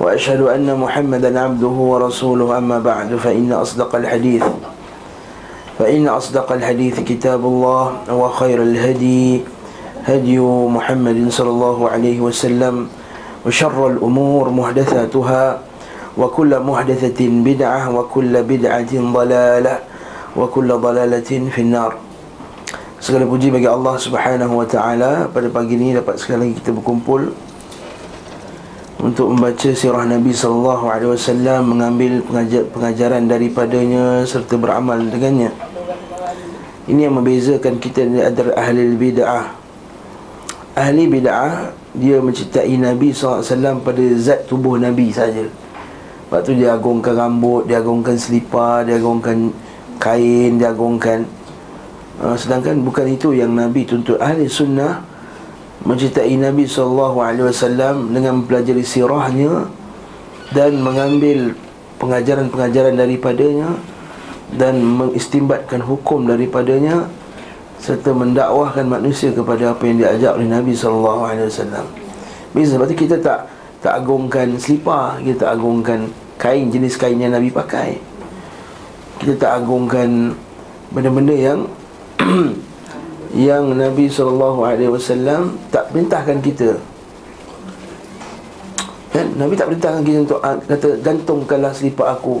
وأشهد أن محمدا عبده ورسوله. أما بعد فإن أصدق الحديث فإن أصدق الحديث كتاب الله وخير الهدي هدي محمد صلى الله عليه وسلم وشر الأمور محدثاتها وكل محدثة بدعة وكل بدعة ضلالة وكل ضلالة في النار. Segala puji bagi Allah Subhanahu Wa Taala. Pada pagi ini dapat sekali lagi kita berkumpul. Untuk membaca sirah Nabi sallallahu alaihi wasallam mengambil pengajar, pengajaran daripadanya serta beramal dengannya. Ini yang membezakan kita antara ahli bid'ah. Ahli bid'ah dia mencintai Nabi SAW pada zat tubuh Nabi saja. Lepas tu dia agungkan rambut, dia agungkan selipar, dia agungkan kain, dia agungkan uh, sedangkan bukan itu yang Nabi tuntut. Ahli sunnah mencintai Nabi SAW dengan mempelajari sirahnya dan mengambil pengajaran-pengajaran daripadanya dan mengistimbatkan hukum daripadanya serta mendakwahkan manusia kepada apa yang diajak oleh Nabi SAW. Bisa sebab itu kita tak tak agungkan selipar, kita tak agungkan kain jenis kain yang Nabi pakai. Kita tak agungkan benda-benda yang yang Nabi SAW tak perintahkan kita. Kan? Nabi tak perintahkan kita untuk ah, kata gantungkanlah selipar aku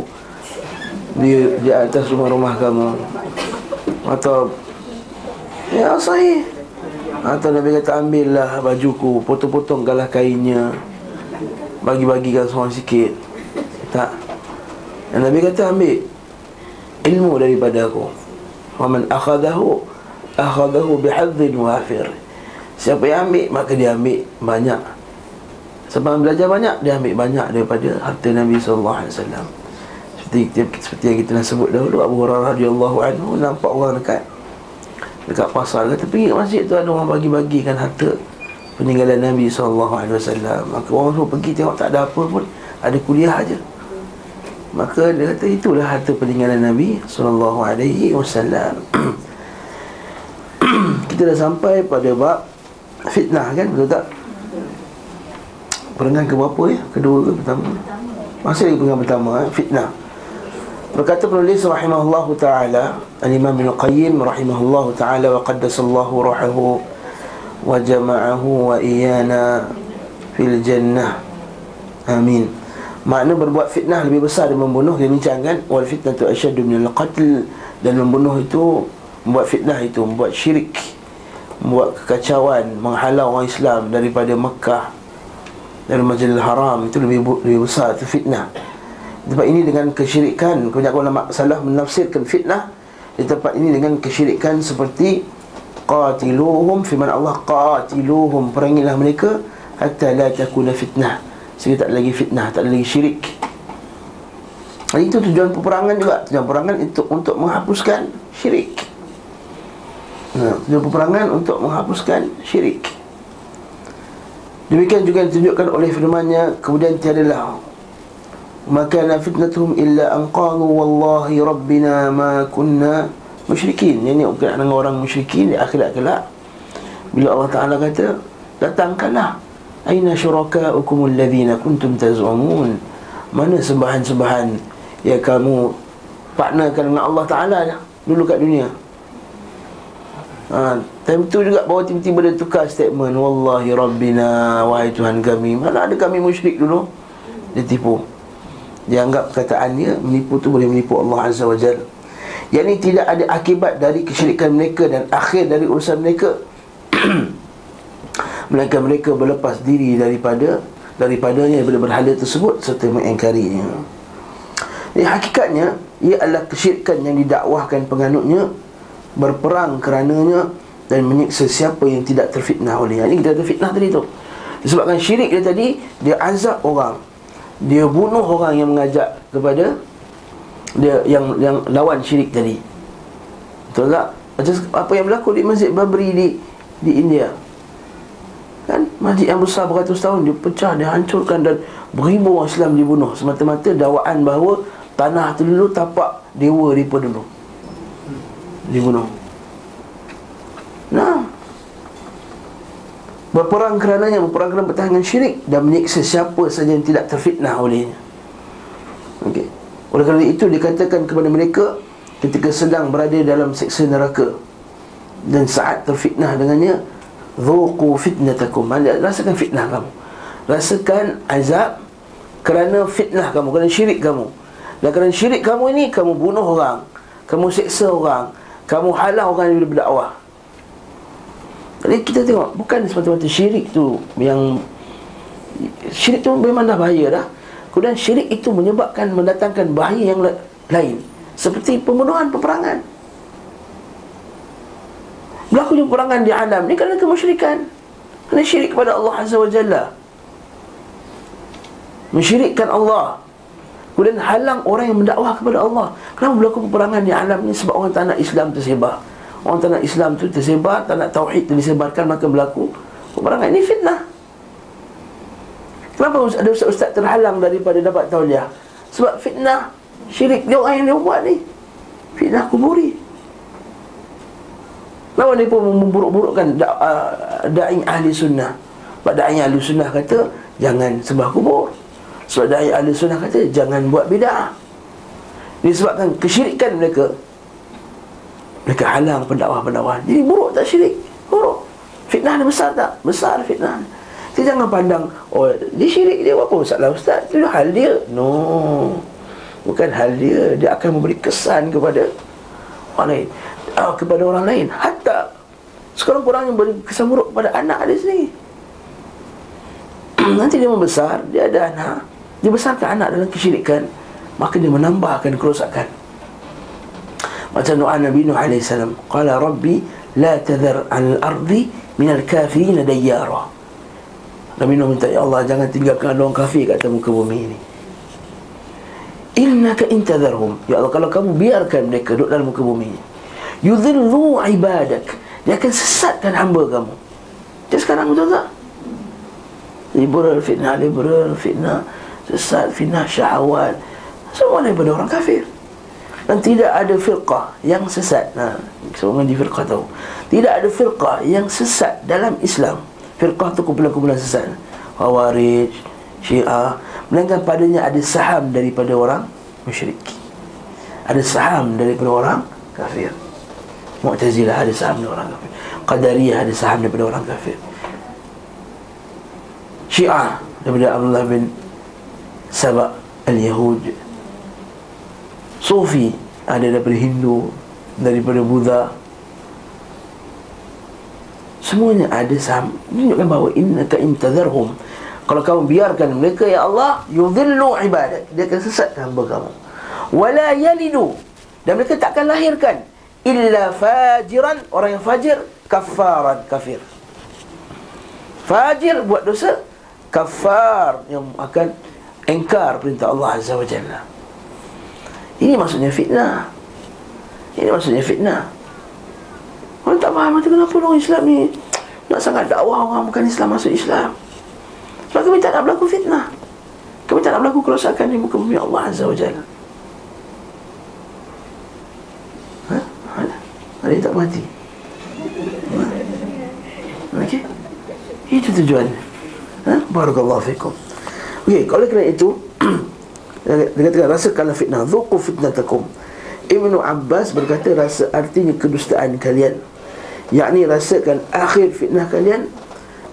di, di atas rumah-rumah kamu. Atau ya sahih. Atau Nabi kata ambillah bajuku potong-potongkanlah kainnya bagi-bagikan seorang sikit. Tak. Dan Nabi kata ambil ilmu daripada aku. Wa man akhadahu akhadahu bihadzin wafir siapa yang ambil maka dia ambil banyak. Sebab belajar banyak dia ambil banyak daripada harta Nabi sallallahu alaihi wasallam. Seperti seperti yang kita dah sebut dahulu Abu Hurairah radhiyallahu anhu nampak orang dekat dekat pasar kata pergi ke masjid tu ada orang bagi-bagikan harta peninggalan Nabi sallallahu alaihi wasallam. Maka orang tu pergi tengok tak ada apa pun ada kuliah aja. Maka dia kata itulah harta peninggalan Nabi sallallahu alaihi wasallam kita dah sampai pada bab fitnah kan? Betul tak? Perengan ke berapa ya? Kedua ke pertama? Masih lagi perengan pertama eh? fitnah. Berkata penulis rahimahullahu taala al-imam bin qayyim rahimahullahu taala wa qaddasallahu ruhahu wa jama'ahu wa iyana fil jannah. Amin. Makna berbuat fitnah lebih besar dari membunuh dia bincangkan wal fitnatu asyaddu min al-qatl dan membunuh itu membuat fitnah itu membuat syirik membuat kekacauan menghalau orang Islam daripada Mekah dari Masjidil Haram itu lebih lebih besar itu fitnah. Tempat ini dengan kesyirikan kebanyakan ulama salah menafsirkan fitnah di tempat ini dengan kesyirikan seperti qatiluhum firman Allah qatiluhum. Perangilah mereka hatta la takuna fitnah. Sehingga tak lagi fitnah tak lagi syirik. Itu tujuan peperangan juga. Tujuan peperangan itu untuk menghapuskan syirik Nah, tujuan peperangan untuk menghapuskan syirik. Demikian juga ditunjukkan oleh firman-Nya kemudian tiadalah maka la fitnatuhum illa an qalu wallahi rabbina ma kunna musyrikin. Ini bukan dengan orang musyrikin di akhirat kelak. Bila Allah Taala kata, datangkanlah aina syurakaukum alladhina kuntum tazumun. Mana sembahan-sembahan yang kamu partnerkan dengan Allah Taala dulu kat dunia? Ha, time tu juga bawa tiba-tiba dia tukar statement Wallahi Rabbina Wahai Tuhan kami. Mana ada kami musyrik dulu. Dia tipu. Dia anggap perkataan dia Menipu tu boleh menipu Allah Azza wa Jal. Yang ini tidak ada akibat dari kesyirikan mereka Dan akhir dari urusan mereka. Melainkan mereka berlepas diri daripada Daripadanya daripada berhala tersebut Serta mengingkarinya. Jadi hakikatnya Ia adalah kesyirikan yang didakwahkan penganutnya berperang kerananya dan menyiksa siapa yang tidak terfitnah olehnya. Ini kita ada fitnah tadi tu. Disebabkan syirik dia tadi, dia azab orang. Dia bunuh orang yang mengajak kepada dia yang yang lawan syirik tadi betul tak apa yang berlaku di Masjid Babri di di India kan masjid yang besar beratus tahun dia pecah dia hancurkan dan beribu orang Islam dibunuh semata-mata dakwaan bahawa tanah tu dulu tapak dewa daripada dulu dibunuh. Nah. Berperang kerananya berperang kerana pertahanan syirik dan menyiksa siapa saja yang tidak terfitnah olehnya. Okey. Oleh kerana itu dikatakan kepada mereka ketika sedang berada dalam seksa neraka dan saat terfitnah dengannya Zuqu fitnatakum. Rasakan fitnah kamu. Rasakan azab Kerana fitnah kamu Kerana syirik kamu. Dan kerana syirik kamu ini Kamu bunuh orang Kamu seksa orang Kamu halau orang yang berdakwah. Jadi kita tengok Bukan semata-mata syirik tu Yang Syirik tu memang dah bahaya dah. Kemudian syirik itu menyebabkan Mendatangkan bahaya yang lain. Seperti pembunuhan, peperangan. Berlakunya perangan di alam ni kerana kemusyrikan. Kerana syirik kepada Allah Azza wa Jalla. Mensyirikkan Allah Kemudian halang orang yang mendakwah kepada Allah. Kenapa berlaku peperangan di alam ni? Sebab orang tak nak Islam tersebar. Orang tak nak Islam tu tersebar Tak nak Tauhid tu disebarkan Maka berlaku peperangan. Ini fitnah. Kenapa ada ustaz-ustaz terhalang daripada dapat tauliah? Sebab fitnah Syirik dia orang yang dia buat ni. Fitnah kuburi. Kenapa dia pun memburuk-burukkan da, uh, da'i ahli sunnah? Sebab da'i ahli sunnah kata Jangan sembah kubur Sebab da'i ahli sunnah kata Jangan buat bid'ah. Disebabkan kesyirikan mereka. Mereka halang pendakwah-pendakwah. Jadi buruk tak syirik? Buruk. Fitnah ni besar tak? Besar fitnah. Kita jangan pandang Oh dia syirik dia apa masalah ustaz? Itu hal dia. No. Bukan hal dia. Dia akan memberi kesan kepada orang lain. Uh, kepada orang lain. Hatta sekarang kurang yang beri kesan buruk kepada anak dia sendiri. Nanti dia membesar dia ada anak dia besarkan anak dalam kesyirikan maka dia menambahkan kerosakan. Macam doa Nabi Nuh AS Qala Rabbi La tadhar al-ardi Minal kafirin dayyara. Nabi Nuh minta Ya Allah jangan tinggalkan orang kafir kat muka bumi ini. Innaka intadharhum Ya Allah kalau kamu biarkan mereka duduk dalam muka bumi ini Yudhillu ibadak. Dia akan sesatkan hamba kamu. Jadi sekarang betul tak? Liberal fitnah, liberal fitnah Sesat, fitnah, syahwat Semua daripada orang kafir. Dan tidak ada firqah yang sesat. Nah, Semua di firqah tahu. Tidak ada firqah yang sesat dalam Islam. Firqah itu kumpulan-kumpulan sesat. Khawarij, Syiah. Melainkan padanya ada saham daripada orang musyrik. Ada saham daripada orang kafir. Mu'tazilah ada saham daripada orang kafir. Qadariyah ada saham daripada orang kafir. Syiah daripada Abdullah bin Sabah Al-Yahud Sufi ada daripada Hindu Daripada Buddha. Semuanya ada saham Menunjukkan bahawa Innaka intadharhum Kalau kamu biarkan mereka Ya Allah Yudhillu ibadat. Dia akan sesatkan hamba kamu. Wala yalidu. Dan mereka takkan lahirkan. Illa fajiran orang yang fajir kafaran kafir. Fajir buat dosa kafar yang akan engkar perintah Allah Azza wa Jalla. Ini maksudnya fitnah. Ini maksudnya fitnah. Orang tak faham macam kenapa orang Islam ni nak sangat dakwah orang bukan Islam masuk Islam. Sebab kami tak nak berlaku fitnah. Kami tak nak berlaku kerosakan di muka bumi Allah Azza wa Jalla. Ada? Yang tak mati Okey. Itu tujuan ha? Barakallahu fikum Okey, kalau kerana itu Dia katakan rasakanlah fitnah Zuku fitnatakum. Ibnu Abbas berkata rasa artinya kedustaan kalian. Yakni rasakan akhir fitnah kalian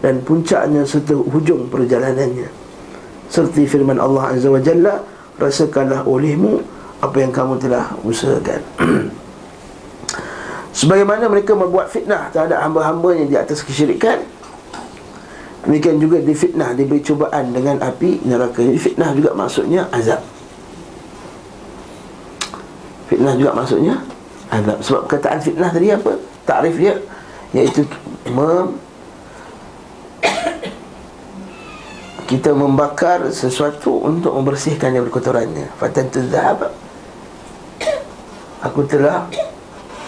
dan puncaknya serta hujung perjalanannya. Seperti firman Allah Azza wa Jalla rasakanlah olehmu apa yang kamu telah usahakan. Sebagaimana mereka membuat fitnah terhadap hamba-hambanya di atas kesyirikan Demikian juga difitnah, diberi cubaan dengan api neraka. Jadi fitnah juga maksudnya azab. Fitnah juga maksudnya azab. Sebab kataan fitnah tadi apa? Takrif dia Iaitu mem Kita membakar sesuatu untuk membersihkan berkotorannya. Fatan tu zahab Aku telah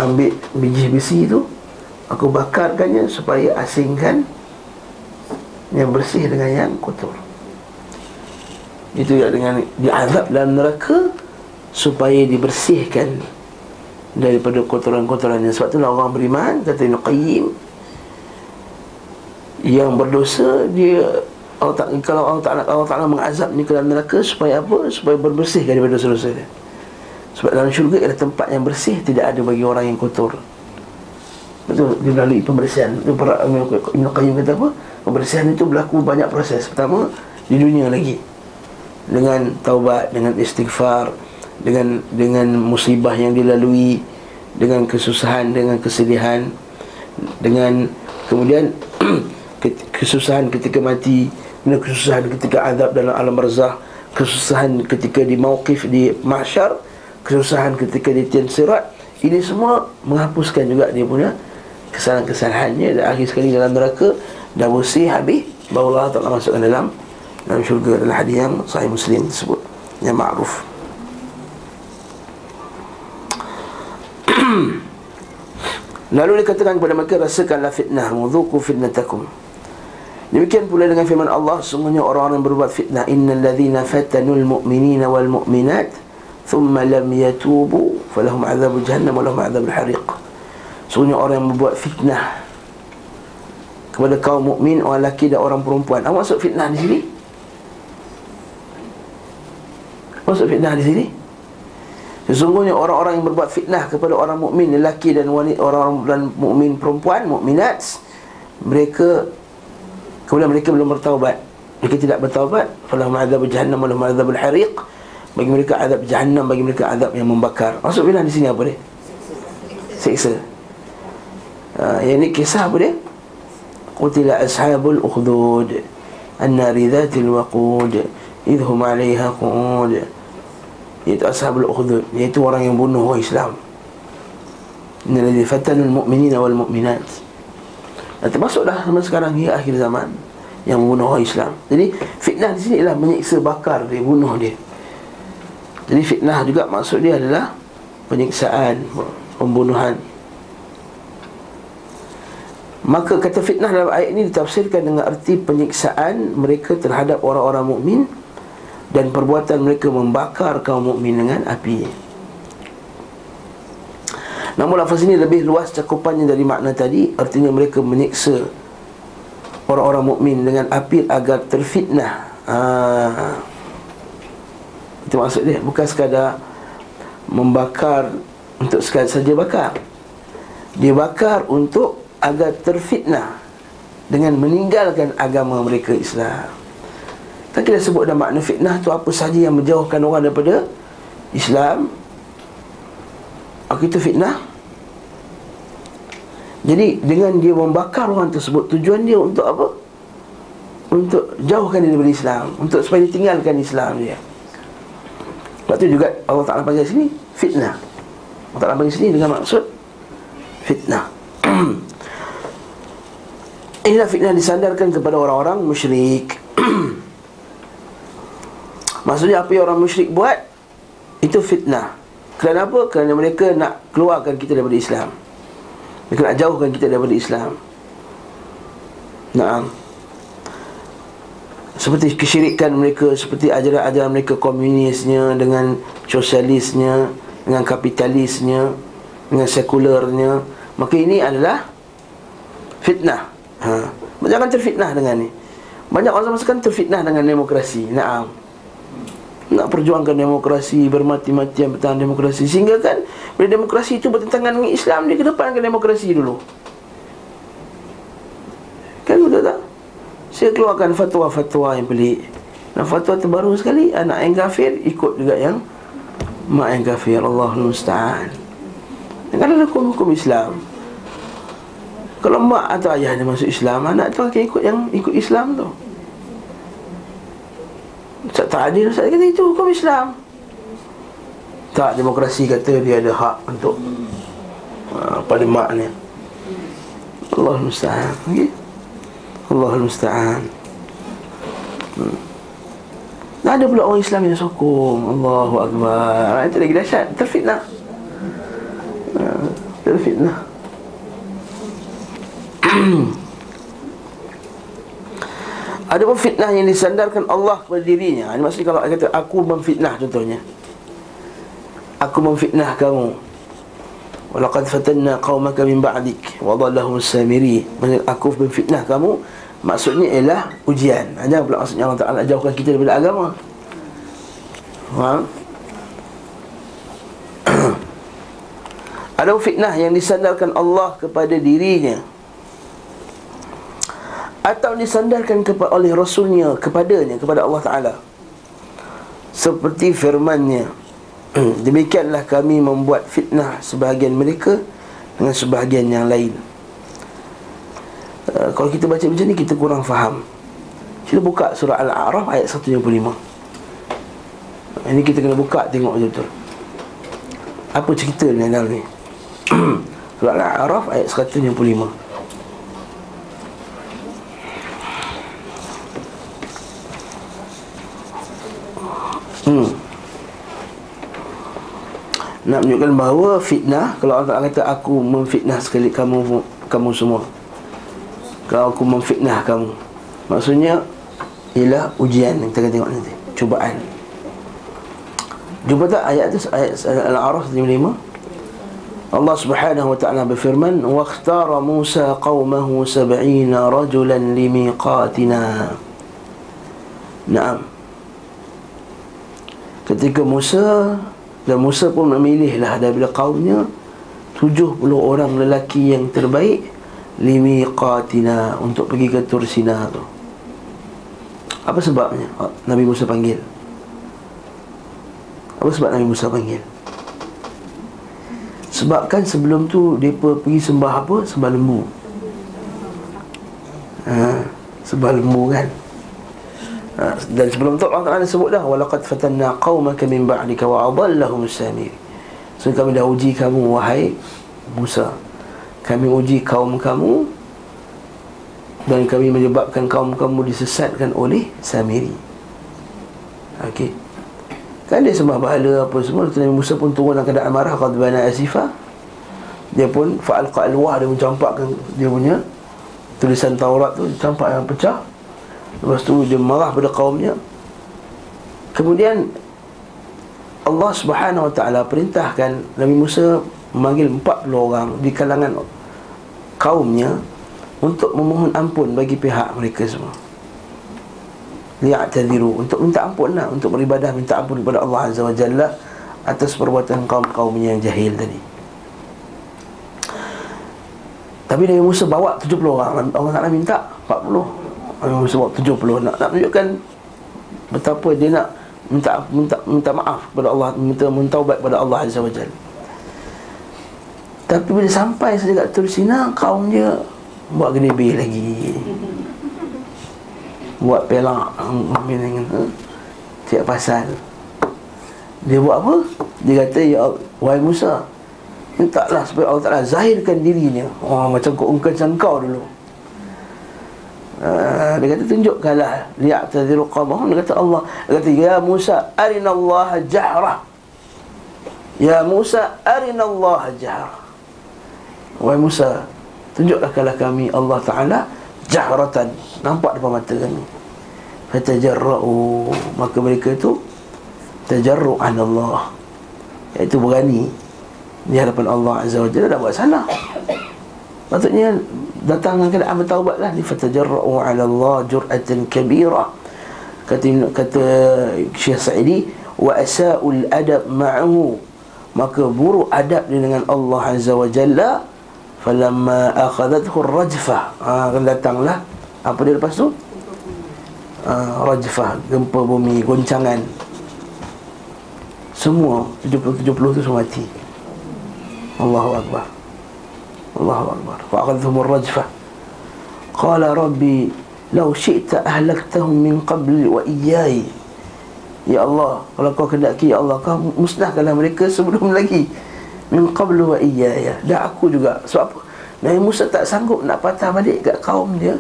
ambil biji besi tu Aku bakarkannya supaya asingkan Yang bersih dengan yang kotor. Itu dengan diazab dalam neraka Supaya dibersihkan Daripada kotoran-kotorannya Sebab itulah orang beriman Kata Ibn Qayyim Yang berdosa Dia Allah tak, Kalau Allah Ta'ala, Allah Ta'ala mengazabnya ke dalam neraka Supaya apa? Supaya berbersih daripada dosa-dosa dia. Sebab dalam syurga adalah tempat yang bersih Tidak ada bagi orang yang kotor. Betul, dia melalui pembersihan. Itu para Ibn Qayyim kata apa Pembersihan itu berlaku banyak proses. Pertama, di dunia lagi. Dengan taubat, dengan istighfar Dengan dengan musibah yang dilalui Dengan kesusahan, dengan kesedihan Dengan kemudian Kesusahan ketika mati Dengan kesusahan ketika azab dalam alam barzah Kesusahan ketika di mawqif di mahsyar kesusahan ketika dia tian sirat. Ini semua menghapuskan juga dia punya kesalahan-kesalahannya dan akhir sekali dalam neraka dah bersih habis baru Allah Taala masukkan dalam dalam syurga adalah hadis yang sahih muslim tersebut yang ma'ruf. Lalu dikatakan kepada mereka Rasakanlah fitnah Wudhuku fitnatakum. Demikian pula dengan firman Allah Semuanya orang-orang yang berbuat fitnah Innal ladhina fatanul mu'minina wal mu'minat Thumma lam yatubu Falahum azabu jahannam Walahum azabu hariq Semuanya orang yang berbuat fitnah kepada kaum mukmin Orang lelaki dan orang perempuan Apa maksud fitnah di sini? Maksud fitnah di sini? Sesungguhnya orang-orang yang berbuat fitnah kepada orang mukmin lelaki dan wanita orang dan mukmin perempuan mukminat mereka kemudian mereka belum bertaubat mereka tidak bertaubat falahum adzab jahannam wa lahum adzabul hariq bagi mereka azab jahannam Bagi mereka azab yang membakar Maksud bila di sini apa dia? Seksa ha, Yang ini kisah apa dia? Qutila ashabul ukhdud An-nari dhatil waqud Idhum alaiha qud Iaitu ashabul ukhdud Iaitu orang yang bunuh orang Islam. Inna ladhi fatanul mu'minina wal mu'minat Dan termasuklah zaman sekarang hingga akhir zaman Yang membunuh orang Islam. Jadi fitnah di sini ialah menyiksa bakar dia, bunuh dia. Jadi fitnah juga maksud dia adalah penyiksaan, pembunuhan. Maka kata fitnah dalam ayat ini ditafsirkan dengan arti penyiksaan mereka terhadap orang-orang mukmin dan perbuatan mereka membakar kaum mukmin dengan api. Namun lafaz ini lebih luas cakupannya dari makna tadi. Artinya mereka menyiksa Orang-orang mukmin dengan api agar terfitnah. Haa itu maksud dia. Bukan sekadar Membakar Untuk sekadar saja bakar. Dia bakar untuk Agar terfitnah Dengan meninggalkan agama mereka Islam. Tak kita sebut dalam makna fitnah tu Apa saja yang menjauhkan orang daripada Islam? Apa itu fitnah. Jadi dengan dia membakar orang tersebut Tujuan dia untuk apa? Untuk jauhkan dia daripada Islam. Untuk supaya dia tinggalkan Islam dia. Sebab tu juga Allah Ta'ala panggil sini fitnah. Allah Ta'ala panggil sini dengan maksud fitnah Inilah fitnah disandarkan kepada orang-orang musyrik. Maksudnya apa yang orang musyrik buat? Itu fitnah. Kerana apa? Kerana mereka nak keluarkan kita daripada Islam. Mereka nak jauhkan kita daripada Islam. Nah seperti kesyirikan mereka seperti ajaran-ajaran mereka komunisnya dengan sosialisnya dengan kapitalisnya dengan sekularnya. Maka ini adalah fitnah ha. Jangan terfitnah dengan ni. Banyak orang sama sekarang terfitnah dengan demokrasi. Naam. Nak perjuangkan demokrasi bermati-matian bertahan demokrasi. Sehingga kan bila demokrasi itu bertentangan dengan Islam dia kedepankan demokrasi dulu. Kan betul tak? Saya keluarkan fatwa-fatwa yang pelik. Dan fatwa terbaru sekali Anak yang kafir ikut juga yang Mak yang kafir. Allah musta'an. Kan ada hukum-hukum Islam Kalau mak atau ayah dia masuk Islam Anak tu akan ikut yang ikut Islam tu. Tak adil Ustaz kata itu hukum Islam. Tak demokrasi kata dia ada hak untuk uh, Pada mak ni. Allah musta'an okay? Allah musta'an. Hmm. Ada pula orang Islam yang sokong. Allahu Akbar. Itu lagi dahsyat. Terfitnah. Dari fitnah Ada pun fitnah yang disandarkan Allah kepada dirinya. Ini maksudnya kalau kata aku memfitnah contohnya. Aku memfitnah kamu. Walaqad fatanna qawmaka min ba'dik Wa dhallahum samiri. Aku memfitnah kamu Maksudnya ialah ujian. Jangan pula maksudnya Allah Ta'ala jauhkan kita daripada agama. Faham? Ada fitnah yang disandarkan Allah kepada dirinya atau disandarkan kepada oleh rasulnya kepadanya kepada Allah taala. Seperti firman-Nya demikianlah kami membuat fitnah sebahagian mereka dengan sebahagian yang lain. Uh, kalau kita baca macam ni kita kurang faham. Kita buka surah al-a'raf ayat 155 ini kita kena buka tengok betul-betul apa cerita ni dalam ni? Surah al-a'raf ayat 155 hmm. Nak menunjukkan bahawa fitnah Kalau Allah kata aku memfitnah sekali kamu kamu semua. Kalau aku memfitnah kamu. Maksudnya Ialah ujian yang kita akan tengok nanti. Cubaan. Jumpa tak ayat tu? Ayat Al-A'raf 35 Allah subhanahu wa ta'ala berfirman Wa akhtara Musa qawmahu sab'ina rajulan limiqatina Naam. Ketika Musa Dan Musa pun memilihlah daripada kaumnya 70 orang lelaki yang terbaik Limi qatina Untuk pergi ke Tursina tu. Apa sebabnya Nabi Musa panggil? Apa sebab Nabi Musa panggil? Sebab kan sebelum tu Mereka pergi sembah apa? Sembah lembu. Ha, Sembah lembu kan Ha, dan sebelum tu Allah Ta'ala sebut dah Walaqad fatanna qawmaka min ba'dika wa adallahum samir So kami dah uji kamu wahai Musa. Kami uji kaum kamu Dan kami menyebabkan kaum kamu disesatkan oleh Samiri. Okey. Kan dia sembah bahala apa semua Nabi Musa pun turun dalam keadaan marah Qad bana asifa Dia pun fa'alqa alwah Dia mencampakkan dia punya Tulisan Taurat tu Campak yang pecah Lepas tu dia marah pada kaumnya. Kemudian Allah subhanahu wa ta'ala perintahkan Nabi Musa memanggil 40 orang Di kalangan kaumnya Untuk memohon ampun bagi pihak mereka semua. Li'atadhiru Untuk minta ampun lah Untuk beribadah minta ampun kepada Allah Azza wa Jalla Atas perbuatan kaum-kaumnya yang jahil tadi. Tapi Nabi Musa bawa 70 orang Allah Ta'ala minta 40 sebab 70 nak nak tunjukkan betapa dia nak minta minta minta maaf kepada Allah minta mentaubat kepada Allah Azza Wajalla tapi bila sampai saja kat Tursina kaum dia buat genebe lagi. Buat pelak dengan ha? tiap pasal. Dia buat apa? Dia kata ya wahai Musa mintalah supaya Allah Taala zahirkan dirinya. Oh macam kau ungkap kau dulu Ah, dia kata tunjukkanlah li'tadhiru qawmahum dia kata Allah. Dia kata ya Musa arinallaha jahra. Ya Musa arinallaha jahra. Wahai Musa tunjuklah kalau kami Allah taala jahratan. Nampak depan mata kami. Fatajarra'u. Maka mereka itu tajarru'an Allah iaitu berani di hadapan Allah azza wajalla dah buat salah. Maksudnya datang dengan keadaan bertaubat lah. Fatajarra'u ala Allah jur'atan kabira. Kata, kata Syekh Sa'idi Wa asa'ul adab ma'ahu. Maka buruk adab dia dengan Allah Azza wa Jalla Falamma akhadathu rajfah ha, Datanglah. Apa dia lepas tu? Ha, rajfah Gempa bumi, goncangan. Semua 70-70 tu semua mati. Allahu Akbar الله أكبر فأخذهم Qala Rabbi Lau syi'ta ahlaktahum min qabli wa iyai Ya Allah kalau kau kendaki ya Allah kau musnahkanlah mereka sebelum lagi. Min qablu wa iyaya dah aku juga. Sebab apa? Nabi Musa tak sanggup nak patah balik kat kaum dia.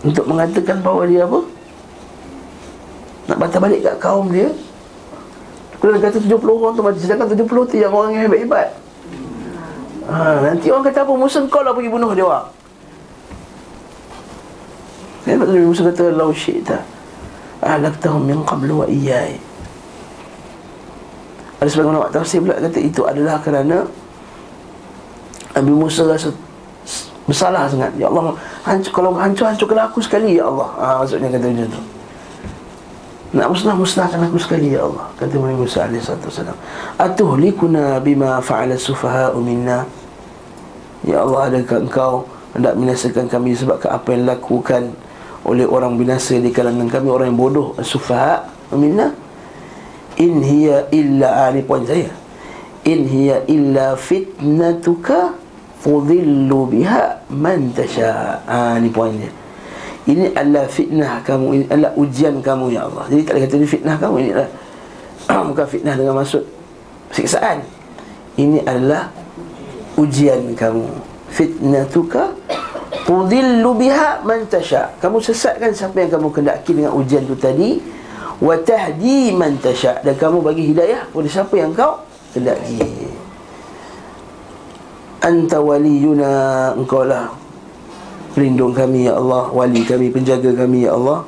Untuk mengatakan bahawa dia apa? Nak patah balik kat kaum dia. Kena kata 70 orang tu sedangkan 70 tu yang orang yang hebat-hebat ha, Nanti orang kata apa? Musa kau lah pergi bunuh dia orang. Kan Nabi Musa kata Lau syi'ta Ahlaktahum min qablu wa iyai Ada sebagian ulama tafsir pula kata Itu adalah kerana Nabi Musa rasa Bersalah sangat. Ya Allah hancur, Kalau hancur-hancurkan aku sekali Ya Allah. Ha, Maksudnya kata macam tu nak musnah-musnahkan aku sekali ya Allah. Kata Nabi Musa AS Atuhlikuna bima fa'ala sufaha'u minna? Ya Allah adakah engkau Hendak binasakan kami sebab apa yang lakukan Oleh orang binasa di kalangan kami Orang yang bodoh Sufaha'u minna? In hiya illa Ini poin saya. In hiya illa fitnatuka Fudillu biha man tasha' Ini poin dia ini adalah fitnah kamu Ini adalah ujian kamu ya Allah. Jadi tak boleh kata ini fitnah kamu Ini adalah Bukan fitnah dengan maksud Siksaan. Ini adalah Ujian kamu. Fitnatuka Tudillu biha man tasha. Kamu sesatkan siapa yang kamu kendaki dengan ujian itu tadi Wa tahdi man tasha. Dan kamu bagi hidayah kepada siapa yang kau kendaki. Anta waliyuna Engkau lah Pelindung kami ya Allah. Wali kami, penjaga kami ya Allah.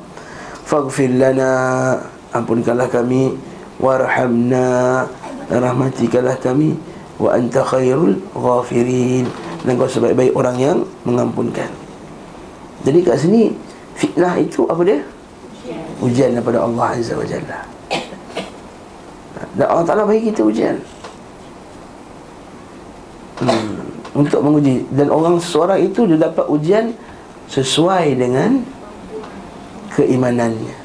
Faghfir lana. Ampunkanlah kami. Warhamna. Rahmatikanlah kami. Wa anta khairul ghafirin. Dan kau sebaik-baik orang yang mengampunkan. Jadi kat sini Fitnah itu apa dia? Ujian daripada Allah Azza wa Jalla. Dan Allah Ta'ala bagi kita ujian Hmm untuk menguji. Dan orang seorang itu dia dapat ujian sesuai dengan keimanannya.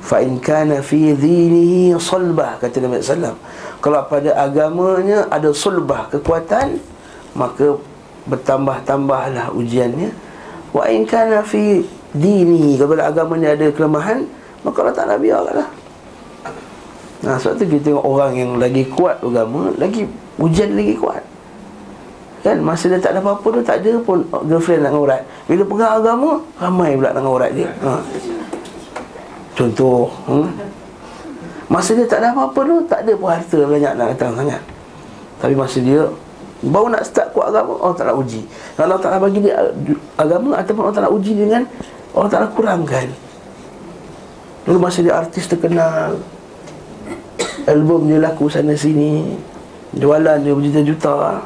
Fa in kana fi dinihi salbah kata Nabi sallam kalau pada agamanya ada sulbah kekuatan maka bertambah-tambahlah ujiannya. Wa in kana fi dinihi kalau pada agamanya ada kelemahan maka Allah Taala biarlah Nah, sebab tu kita tengok orang yang lagi kuat agama Lagi ujian lagi kuat Kan masa dia tak ada apa-apa tu tak ada pun girlfriend nak urat. Bila pegang agama ramai pula nak urat dia. Ha. Contoh, hmm? Masa dia tak ada apa-apa tu tak ada pun harta banyak nak datang sangat. Tapi masa dia baru nak start kuat agama Allah tak nak uji. Kalau Allah tak nak bagi dia agama ataupun Allah tak nak uji dengan Allah tak nak kurangkan. Lalu masa dia artis terkenal Album dia laku sana sini Jualan dia berjuta-juta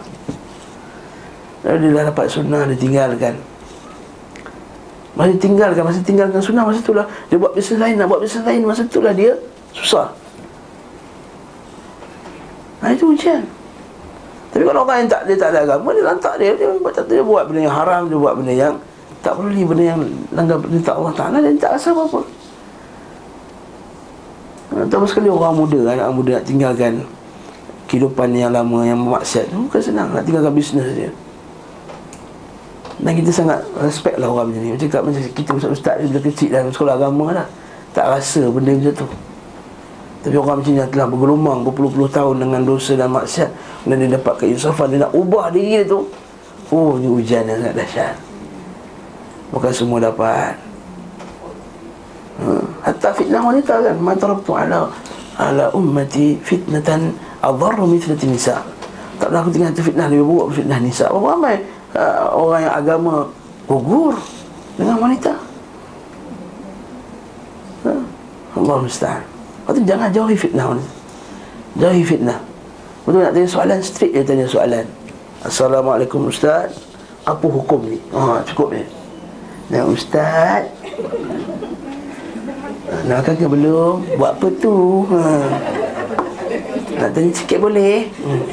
Lalu dia dah dapat sunnah Dia tinggalkan. Masa tinggalkan Masa tinggalkan sunnah Masa itulah. Dia buat bisnes lain Nak buat bisnes lain Masa itulah dia Susah. Nah itu ujian. Tapi kalau orang yang tak Dia tak ada agama Dia lantak dia. Dia buat, dia buat benda yang haram Dia buat benda yang Tak perlu Benda yang Langgar perintah Allah Ta'ala Dia tak rasa apa-apa. Terus sekali orang muda Anak muda nak tinggalkan Kehidupan yang lama Yang memaksiat Bukan senang Nak tinggalkan bisnes dia dan kita sangat respect lah orang macam ni. Macam macam kita ustaz-ustaz ni bila kecil dalam sekolah agama lah Tak rasa benda macam tu. Tapi orang macam ni yang telah bergelumang berpuluh-puluh tahun dengan dosa dan maksiat Dan dia dapat keinsafan, dia nak ubah diri dia tu. Oh ni hujan yang sangat dahsyat. Bukan semua dapat. Ha. Hatta fitnah wanita kan. Matarabtu ala ala ummati fitnatan Adharru mithlati nisa' Tak pernah aku tinggal fitnah Lebih buruk fitnah nisa' Berapa ramai uh, orang yang agama gugur dengan wanita. Uh, Allah musta'an. Lepas jangan jauhi fitnah ni. Jauhi fitnah. Betul nak tanya soalan straight dia tanya soalan. Assalamualaikum Ustaz. Apa hukum ni? Ha, cukup ni. Nah Ustaz. Nak makan ke belum? Buat apa tu? Ha. Nak tanya sikit boleh? Hmm.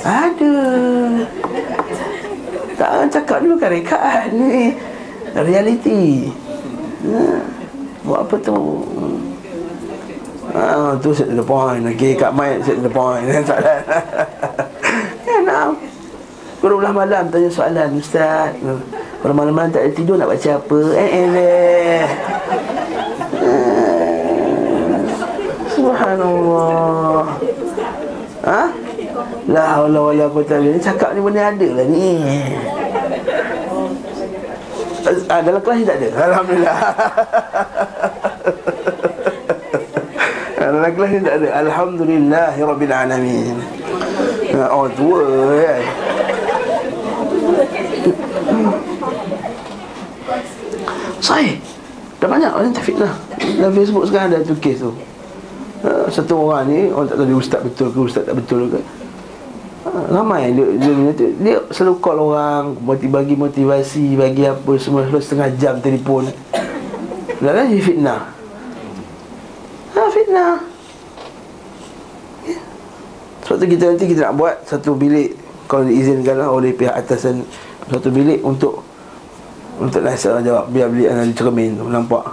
Aduh. Tak cakap dulu kan rekaan ni Reality ha. Buat apa tu? Ha, tu set the point Okay, kat mic set the point. Soalan. Ya, nak. 12 malam tanya soalan Ustaz. Kalau malam-malam tak ada tidur nak baca apa Eh, eh, eh Subhanallah. Ha? La haula wala quwata illa billah. Cakap ni benda ada lah ni. Ah, dalam kelas ni tak ada. Alhamdulillah. dalam kelas ni tak ada. Alhamdulillah rabbil alamin. Oh tua kan. Sahih Dah banyak orang tak fitnah Dalam Facebook sekarang ada tu kes tu uh, Satu orang ni Orang tak tahu dia ustaz betul ke Ustaz tak betul ke Ramai. Dia, dia, dia, selalu call orang Bagi motivasi Bagi apa semua. Setengah jam telefon. Dah lagi fitnah. Ha fitnah. Ya. Sebab tu kita nanti kita nak buat Satu bilik. Kalau diizinkan lah oleh pihak atasan Satu bilik untuk untuk nasihat jawab. Biar beli anak cermin tu Nampak.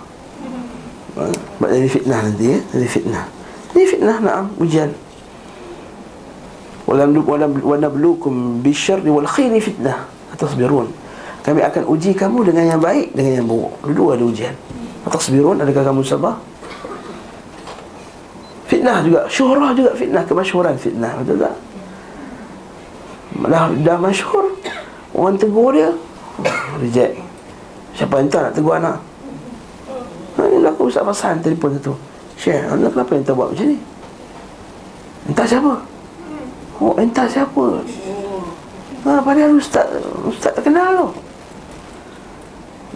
Ha? Sebab jadi fitnah nanti ya Jadi fitnah. Jadi fitnah nak ujian Walam wana belukum bisyarri wal khairi fitnah. Atasbirun. Kami akan uji kamu dengan yang baik Dengan yang buruk. Dua ada ujian. Atasbirun adakah kamu sabar? Fitnah juga. Syuhrah juga fitnah. Kemasyuran fitnah Betul tak? Dah, dah masyhur Orang tegur dia. Reject. Siapa yang tak nak tegur anak? Ha, Ini aku Ustaz Fasan telefon tu Syekh, anak kenapa yang tak buat macam ni? Entah siapa Oh, entah siapa. Ha, Padahal Ustaz Ustaz tak kenal tu.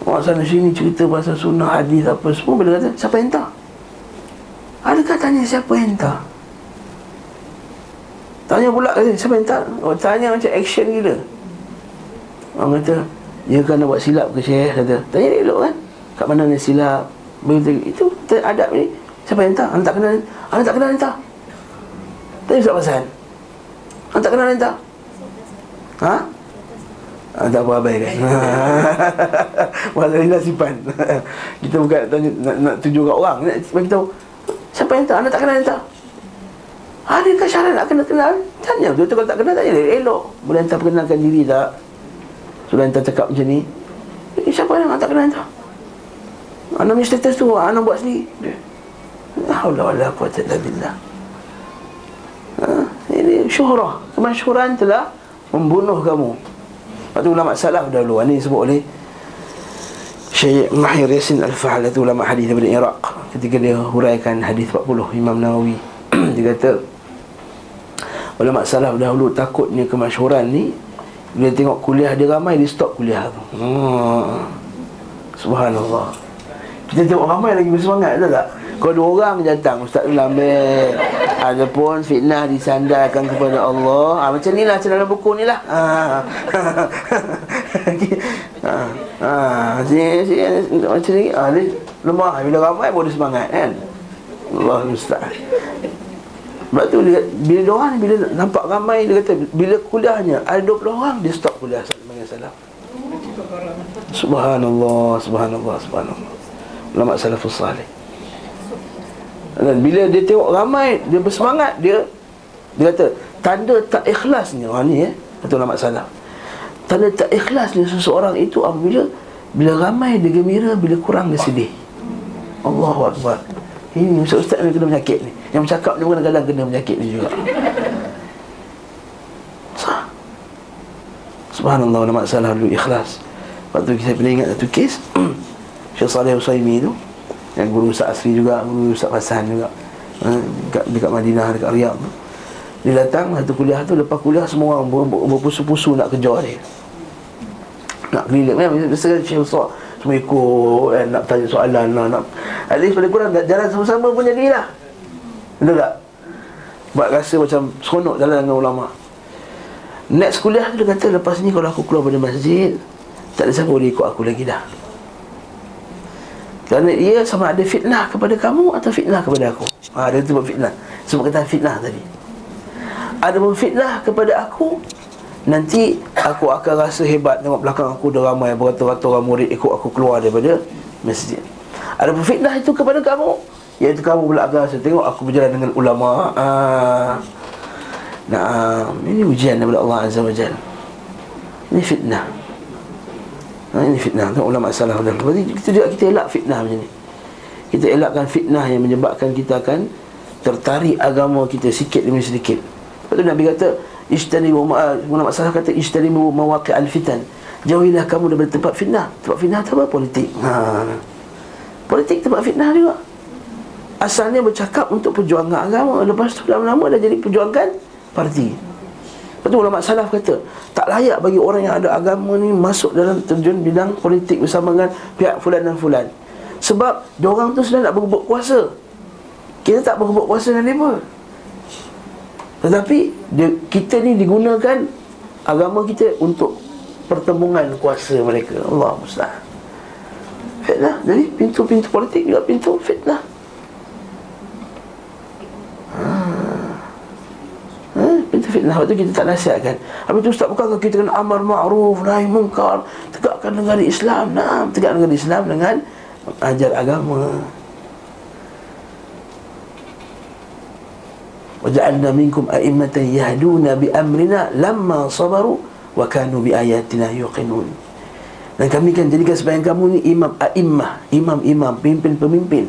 Orang sana sini cerita pasal sunnah hadis apa semua Bila kata, siapa tak Adakah tanya siapa tak Tanya pula kata, siapa tak oh, Tanya macam action gila. Orang kata dia kena buat silap ke Syekh? Kata Tanya dia elok kan? Kat mana dia silap? Begitu Itu adab ni. Siapa tak Anda tak kenal Anda tak kenal tak Tanya Ustaz Pasal Anda tak kenal tak? Ha? Ah, tak apa abai kan ni simpan. Kita bukan tanya, nak, nak tuju kat orang. Nak bagi tahu Siapa yang tak? Anda tak kenal tak? Adakah syarat nak kenal kenal? Tanya. Tu kalau tak kenal tanya. Elok. Boleh hantar perkenalkan diri tak? Sudah entah cakap macam ni. Eh, Siapa yang tak kenal entah Anak punya status tu Anak buat sendiri. Allah Allah kuat billah ha, Ini syuhrah. Kemasyuran telah Membunuh kamu. Lepas tu ulama salaf dahulu Ini disebut oleh Syekh Mahir Yasin Al-Fahal Itu ulama hadis daripada Iraq. Ketika dia huraikan hadis 40 Imam Nawawi. Dia kata Ulama salaf dahulu takutnya kemasyuran ni bila tengok kuliah dia ramai Dia stop kuliah tu. Hmm. Subhanallah. Kita tengok ramai lagi bersemangat tak tak Kalau dua orang datang Ustaz Lambe Ada pun fitnah disandarkan kepada Allah ha, Macam ni lah macam dalam buku ni lah ha. ha. ha. Sini, sini, macam ni ha, Lemah Bila ramai boleh semangat kan Allah Ustaz sebab tu dia, bila dia orang bila nampak ramai dia kata bila kuliahnya ada 20 orang dia stop kuliah salah. Subhanallah, subhanallah, subhanallah. Ulama salafus salih. Dan bila dia tengok ramai dia bersemangat dia dia kata tanda tak ikhlasnya orang ni eh kata ulama salaf. Tanda tak ikhlasnya seseorang itu apabila bila ramai dia gembira bila kurang dia sedih. Allahu akbar. Ini ustaz ustaz ni kena penyakit ni. Yang bercakap ni kadang-kadang kena penyakit ni juga. Subhanallah nama salah dulu ikhlas. Waktu kita pernah ingat satu kes Syekh Saleh Usaimi tu Yang guru Ustaz Asri juga Guru Ustaz Hasan juga. Ha, dekat, dekat Madinah, dekat Riyadh tu. Dia datang satu kuliah tu Lepas kuliah semua orang berpusu-pusu nak kejar dia. Nak keliling. Kan Biasa kan Syekh Ustaz Semua ikut eh, Nak tanya soalan nak, nak At least paling kurang Jalan sama-sama pun jadilah Betul tak? Buat rasa macam seronok jalan dengan ulama. Next kuliah dia kata Lepas ni kalau aku keluar pada masjid Tak ada siapa boleh ikut aku lagi dah Kerana ia sama ada fitnah kepada kamu Atau fitnah kepada aku? Ha, Dia tu fitnah. Sebab kata fitnah tadi. Ada pun fitnah kepada aku Nanti aku akan rasa hebat Tengok belakang aku dah ramai Beratus-ratus orang murid ikut aku keluar daripada masjid. Ada pun fitnah itu kepada kamu Iaitu kamu pula akan rasa Tengok aku berjalan dengan ulama. Ah. Nah, ini ujian daripada Allah Azza wa Jal Ini fitnah nah, Ini fitnah. Tengok ulama salah dan Berarti kita juga kita elak fitnah macam ni. Kita elakkan fitnah yang menyebabkan kita akan Tertarik agama kita sikit demi sedikit. Lepas tu Nabi kata Ishtanibu Ulama salah kata Ishtanibu mawaqi al-fitan. Jauhilah kamu daripada tempat fitnah. Tempat fitnah itu apa? Politik. Ha. Politik tempat fitnah juga. Asalnya bercakap untuk perjuangan agama. Lepas tu lama-lama dah jadi perjuangan parti Lepas tu ulama salaf kata Tak layak bagi orang yang ada agama ni Masuk dalam terjun bidang politik Bersama dengan pihak fulan dan fulan. Sebab Diorang tu sedang nak berebut kuasa. Kita tak berebut kuasa dengan mereka Tetapi dia, Kita ni digunakan Agama kita untuk Pertembungan kuasa mereka. Allah Mustahil Fitnah. Jadi pintu-pintu politik juga pintu fitnah fitnah Waktu kita tak nasihatkan Habis tu Ustaz bukankah kita kena amar ma'ruf Nahi mungkar Tegakkan negara Islam Nah, tegakkan negara Islam dengan Ajar agama Waja'alna minkum a'immatan yahduna bi amrina lamma sabaru wa kanu bi ayatina yuqinun. Dan kami kan jadikan sebagian kamu ni imam a'immah, imam-imam, pemimpin-pemimpin.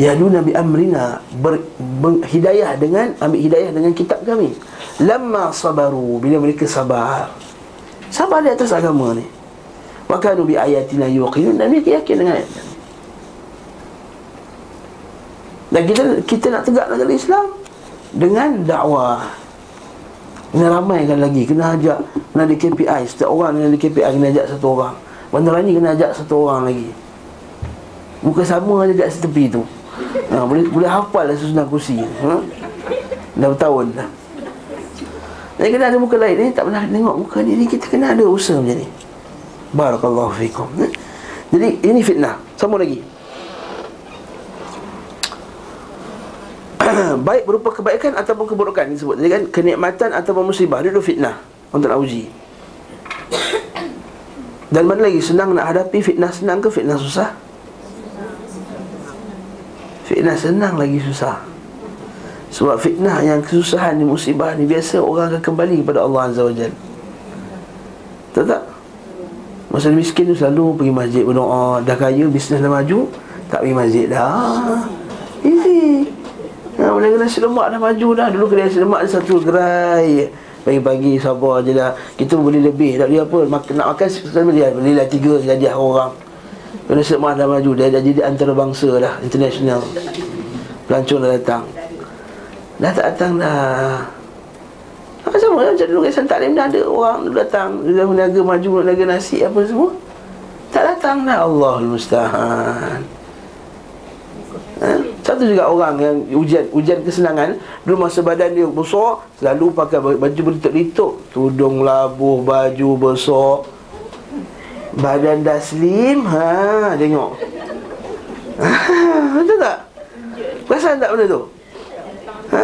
Yahduna bi amrina ber, ber, hidayah dengan ambil hidayah dengan kitab kami. Lamma sabaru bila mereka sabar. Sabar di atas agama ni. Wa kanu bi ayatina yuqinun dan mereka yakin dengan ayat Dan kita kita nak tegak negara Islam dengan dakwah. Kena ramaikan lagi Kena ajak Kena ada KPI Setiap orang kena ada KPI Kena ajak satu orang Bandar kena ajak satu orang lagi Bukan sama aja kat tepi tu ha, boleh boleh hafal lah susunan kursi ha? dah bertahun dah. Jadi kena ada muka lain ni tak pernah tengok muka ni, ni kita kena ada usaha macam ni. Barakallahu fikum ha? jadi ini fitnah. Sama lagi. Baik berupa kebaikan ataupun keburukan disebut jadi kan kenikmatan ataupun musibah dia fitnah. Untuk nak uji. Dan mana lagi senang nak hadapi fitnah senang ke fitnah susah Fitnah senang lagi susah. Sebab fitnah yang kesusahan ni musibah ni Biasa orang akan kembali kepada Allah Azza wa Jal. Tahu tak? Masa miskin tu selalu pergi masjid berdoa Dah kaya, bisnes dah maju Tak pergi masjid dah. Easy. Ha, boleh nasi lemak dah maju dah. Dulu kedai nasi lemak satu gerai. Pagi-pagi sabar je lah. Kita boleh lebih. Tak boleh apa Mak- Nak makan Belilah tiga jadi orang kerana Syed dah maju. Dia dah jadi antarabangsa dah International. Pelancong dah datang. Dah tak datang dah. Apa sama lah macam dulu Kesan Taklim dah ada orang dulu datang. Dia dah meniaga maju Meniaga nasi apa semua. Tak datang dah. Allah Mustahan ha? Satu juga orang yang ujian ujian kesenangan. Dulu masa badan dia besar Selalu pakai baju berlituk-lituk Tudung labuh, baju besar Badan dah slim ha, Tengok. Ha, Betul tak? Perasan tak benda tu? Ha,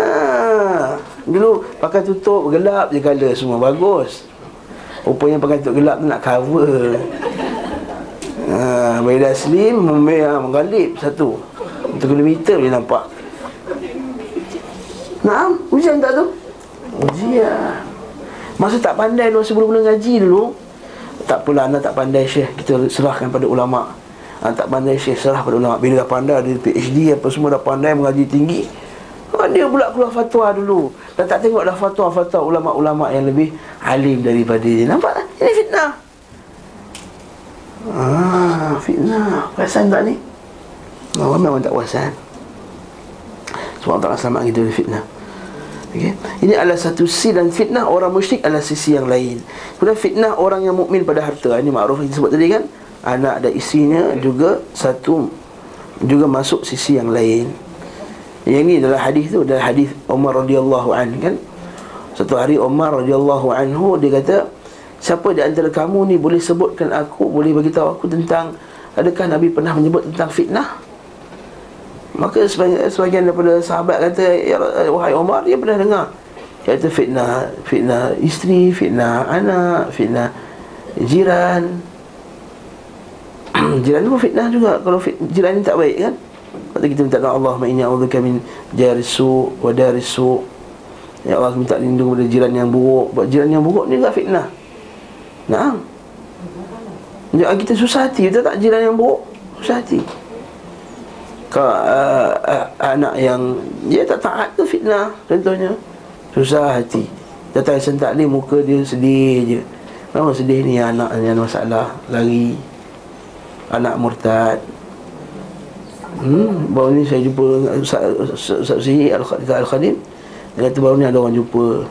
dulu pakai tutup gelap je colour semua Bagus. Rupanya pakai tutup gelap tu nak cover. Ha, Badan dah slim Memang menggalip satu. Satu kilometer boleh nampak. Nah, ujian tak tu? Ujian. Masa tak pandai dulu sebelum mula ngaji dulu tak pula anda tak pandai syekh kita serahkan pada ulama. Anda tak pandai syekh serah pada ulama. Bila dah pandai dia PhD apa semua dah pandai mengaji tinggi ha, dia pula keluar fatwa dulu. Dan tak tengok dah fatwa-fatwa ulama-ulama yang lebih alim daripada dia. Nampak tak? Ini fitnah. Ah fitnah. Perasan tak ni? Orang memang tak perasan Sebab Allah selamat kita dari fitnah Okay. Ini adalah satu sisi dan fitnah orang musyrik adalah sisi yang lain. Kemudian fitnah orang yang mukmin pada harta. Ini makruf yang disebut tadi kan. Anak dan isinya juga satu juga masuk sisi yang lain. Yang ini adalah hadis tu adalah hadis Umar radhiyallahu anhu kan. Satu hari Umar radhiyallahu anhu dia kata, siapa di antara kamu ni boleh sebutkan aku, boleh bagi tahu aku tentang adakah Nabi pernah menyebut tentang fitnah? Maka sebagian, sebagian daripada sahabat kata ya wahai Umar dia pernah dengar kata fitnah fitnah isteri, fitnah anak, fitnah jiran. jiran tu fitnah juga kalau fit, jiran ni tak baik kan. Kata kita minta Allah ma'inni a'udzubika min jarisu wa darisu. Ya Allah minta lindung daripada jiran yang buruk. Buat jiran yang buruk ni juga fitnah. Nah. Kita susah hati, kita tak jiran yang buruk. Susah hati ke uh, uh, anak yang dia tak taat tu fitnah contohnya? Susah hati. Datang sentak ni muka dia sedih je. Kenapa sedih ni anak yang masalah lari. Anak murtad. Hmm baru ni saya jumpa Ustaz Sihir Al-Khadim. Dia kata baru ni ada orang jumpa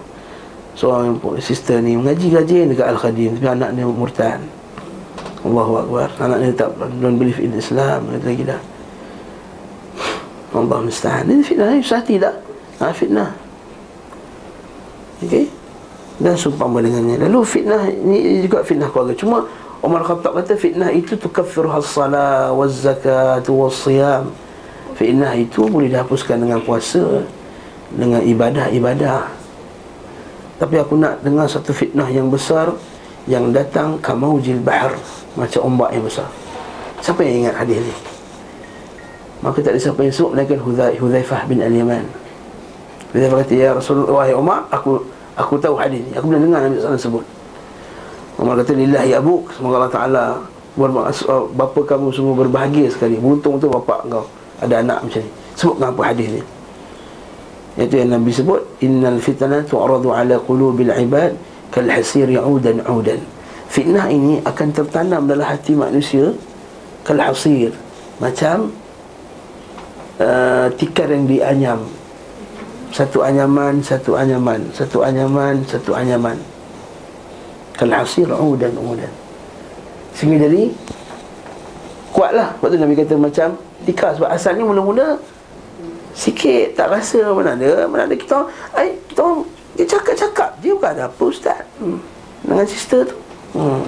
Seorang sister ni Mengaji gaji dekat Al-Khadim Tapi anak ni murtad. Allahu Akbar. Anak ni tak Don't believe in Islam Kata lagi dah Allah mustahil Ini fitnah ni Susah tidak ha, Fitnah Okay Dan sumpah dengannya Lalu fitnah Ini juga fitnah keluarga Cuma Umar Khattab kata fitnah itu tukaffiru has-salah waz-zakat was-siyam. Fitnah itu boleh dihapuskan dengan puasa, dengan ibadah-ibadah. Tapi aku nak dengar satu fitnah yang besar yang datang kamaujil bahr macam ombak yang besar. Siapa yang ingat hadis ni? Maka tak ada siapa yang sebut melainkan Hudzaifah bin Al-Yaman. Hudzaifah kata, "Ya Rasulullah, wahai Umar, aku aku tahu hadis ni. Aku pernah dengar Nabi alaihi sebut." Umar kata lillahi abuk Semoga Allah Ta'ala uh, Bapa kamu semua berbahagia sekali Beruntung tu bapa kau Ada anak macam ni Sebut apa hadis ni Itu yang Nabi sebut Innal fitnah tu'aradu ala qulubil ibad Kal hasir ya'udan udan Fitnah ini akan tertanam dalam hati manusia Kal hasir Macam uh, Tikar yang dianyam. Satu anyaman, satu anyaman Satu anyaman, satu anyaman. Kal hasir udan udan. Sehingga jadi Kuatlah. Waktu Nabi kata macam Tika sebab asalnya mula-mula Sikit tak rasa mana ada Mana ada. Kita ay, Kita Dia cakap-cakap. Dia bukan ada apa ustaz. Hmm. Dengan sister tu. Hmm.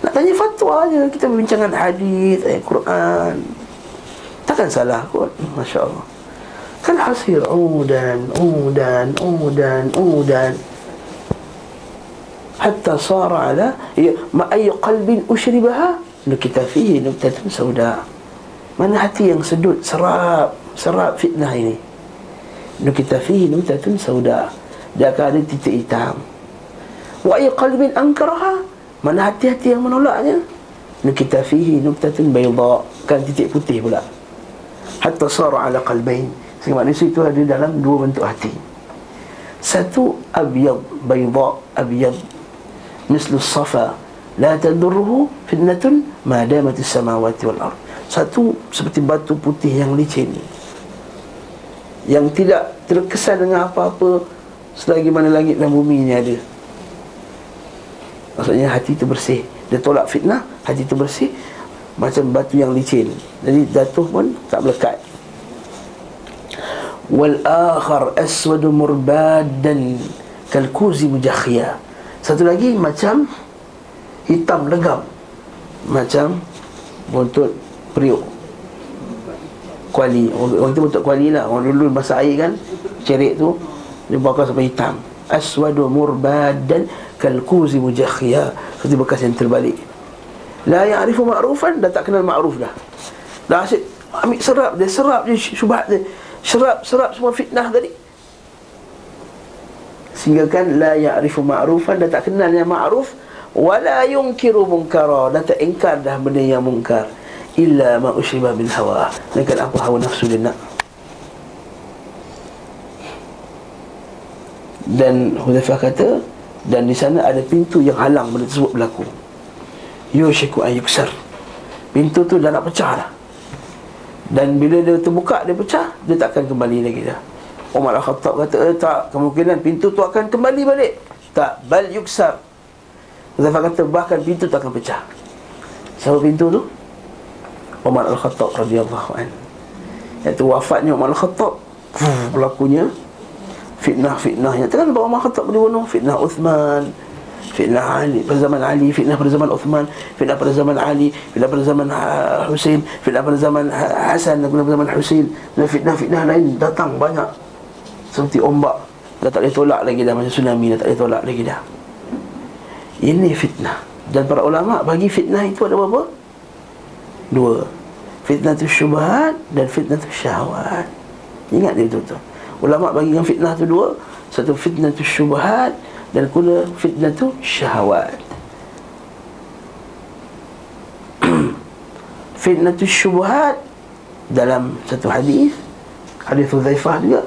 Nak tanya fatwa je. Kita bincangkan hadis Ayat Quran Takkan salah kot Masya Allah Kan hasir Udan Udan Udan Udan. Hatta sara ala ya ma ay qalbin ushribaha? Nukita fihi nuktatun sauda. Mana hati yang sedut serap serap fitnah ini? Nukita fihi nuktatun sauda. Dia akan ada titik hitam. Wa ay qalbin ankaraha? Mana hati-hati yang menolaknya? Nukita fihi nuktatun bayda kan titik putih pula hatta sara ala qalbain. Sehingga manusia itu ada dalam dua bentuk hati. Satu abyad bayda abyad. Mislu safa la tadurruhu fitnatun ma damat as-samawati wal ard. Satu seperti batu putih yang licin yang tidak terkesan dengan apa-apa selagi mana langit dan bumi ini ada. Maksudnya hati itu bersih dia tolak fitnah hati itu bersih macam batu yang licin. Jadi jatuh pun tak melekat. Wal akhar aswad murbadan kal kuzi mujakhiyah satu lagi macam hitam legam. Macam buntut periuk. Kuali. Orang tu buntut kuali lah. Orang dulu masa air kan cerik tu dia bakar sampai hitam. Aswadu murbadan kalkuzi mujakhia seperti bekas yang terbalik la ya'rifu ma'rufan dah tak kenal ma'ruf dah. Dah asyik ambil serap dia serap je syubhat dia serap serap semua fitnah tadi. Sehingga kan la ya'rifu ma'rufan dan tak kenal yang ma'ruf wala yunkiru munkara. Dan tak ingkar dah benda yang munkar. Illa ma ushiba bil hawa. Dengan apa hawa nafsu dia nak. Dan Huzaifah kata dan di sana ada pintu yang halang benda tersebut berlaku yushiku ayyuksar pintu tu dah nak pecah dah. Dan bila dia terbuka dia pecah dia takkan kembali lagi dah. Umar Al-Khattab kata eh, tak kemungkinan pintu tu akan kembali balik. Tak bal yuksar Zafar kata bahkan pintu tak akan pecah. Siapa pintu tu? Umar Al-Khattab radhiyallahu an. Iaitu wafatnya Umar Al-Khattab berlakunya fitnah-fitnahnya. Bahawa Umar Al-Khattab dibunuh fitnah Uthman fitnah Ali pada zaman Ali fitnah pada zaman Uthman fitnah pada zaman Ali fitnah pada zaman Husain fitnah pada zaman Hasan fitnah pada zaman Husain dan fitnah-fitnah lain datang banyak. Seperti ombak dah tak boleh tolak lagi dah macam tsunami dah tak boleh tolak lagi dah. Ini fitnah. Dan para ulama bagi fitnah itu ada berapa? Dua. Fitnah tu syubhat dan fitnah tu syahwat. Ingat dia tu tu ulama bagi yang fitnah tu dua. Satu fitnah tu syubhat dan kula fitnah tu syahwat. Fitnah tu syubhat dalam satu hadis hadis Huzaifah juga.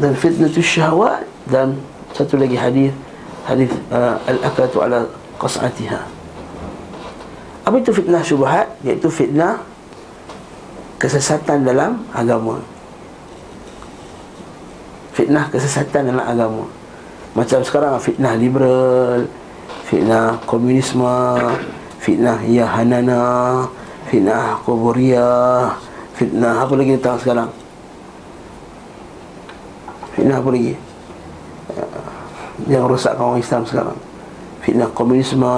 Dan fitnatus syahwat dan satu lagi hadis hadis uh, al-akatu ala qas'atiha. Apa itu fitnah syubhat? Iaitu fitnah kesesatan dalam agama Fitnah kesesatan dalam agama. Macam sekarang fitnah liberal Fitnah komunisme Fitnah Yahanana Fitnah Kuburiyah Fitnah apa lagi datang sekarang? Fitnah apa lagi? Yang rosakkan orang Islam sekarang. Fitnah komunisme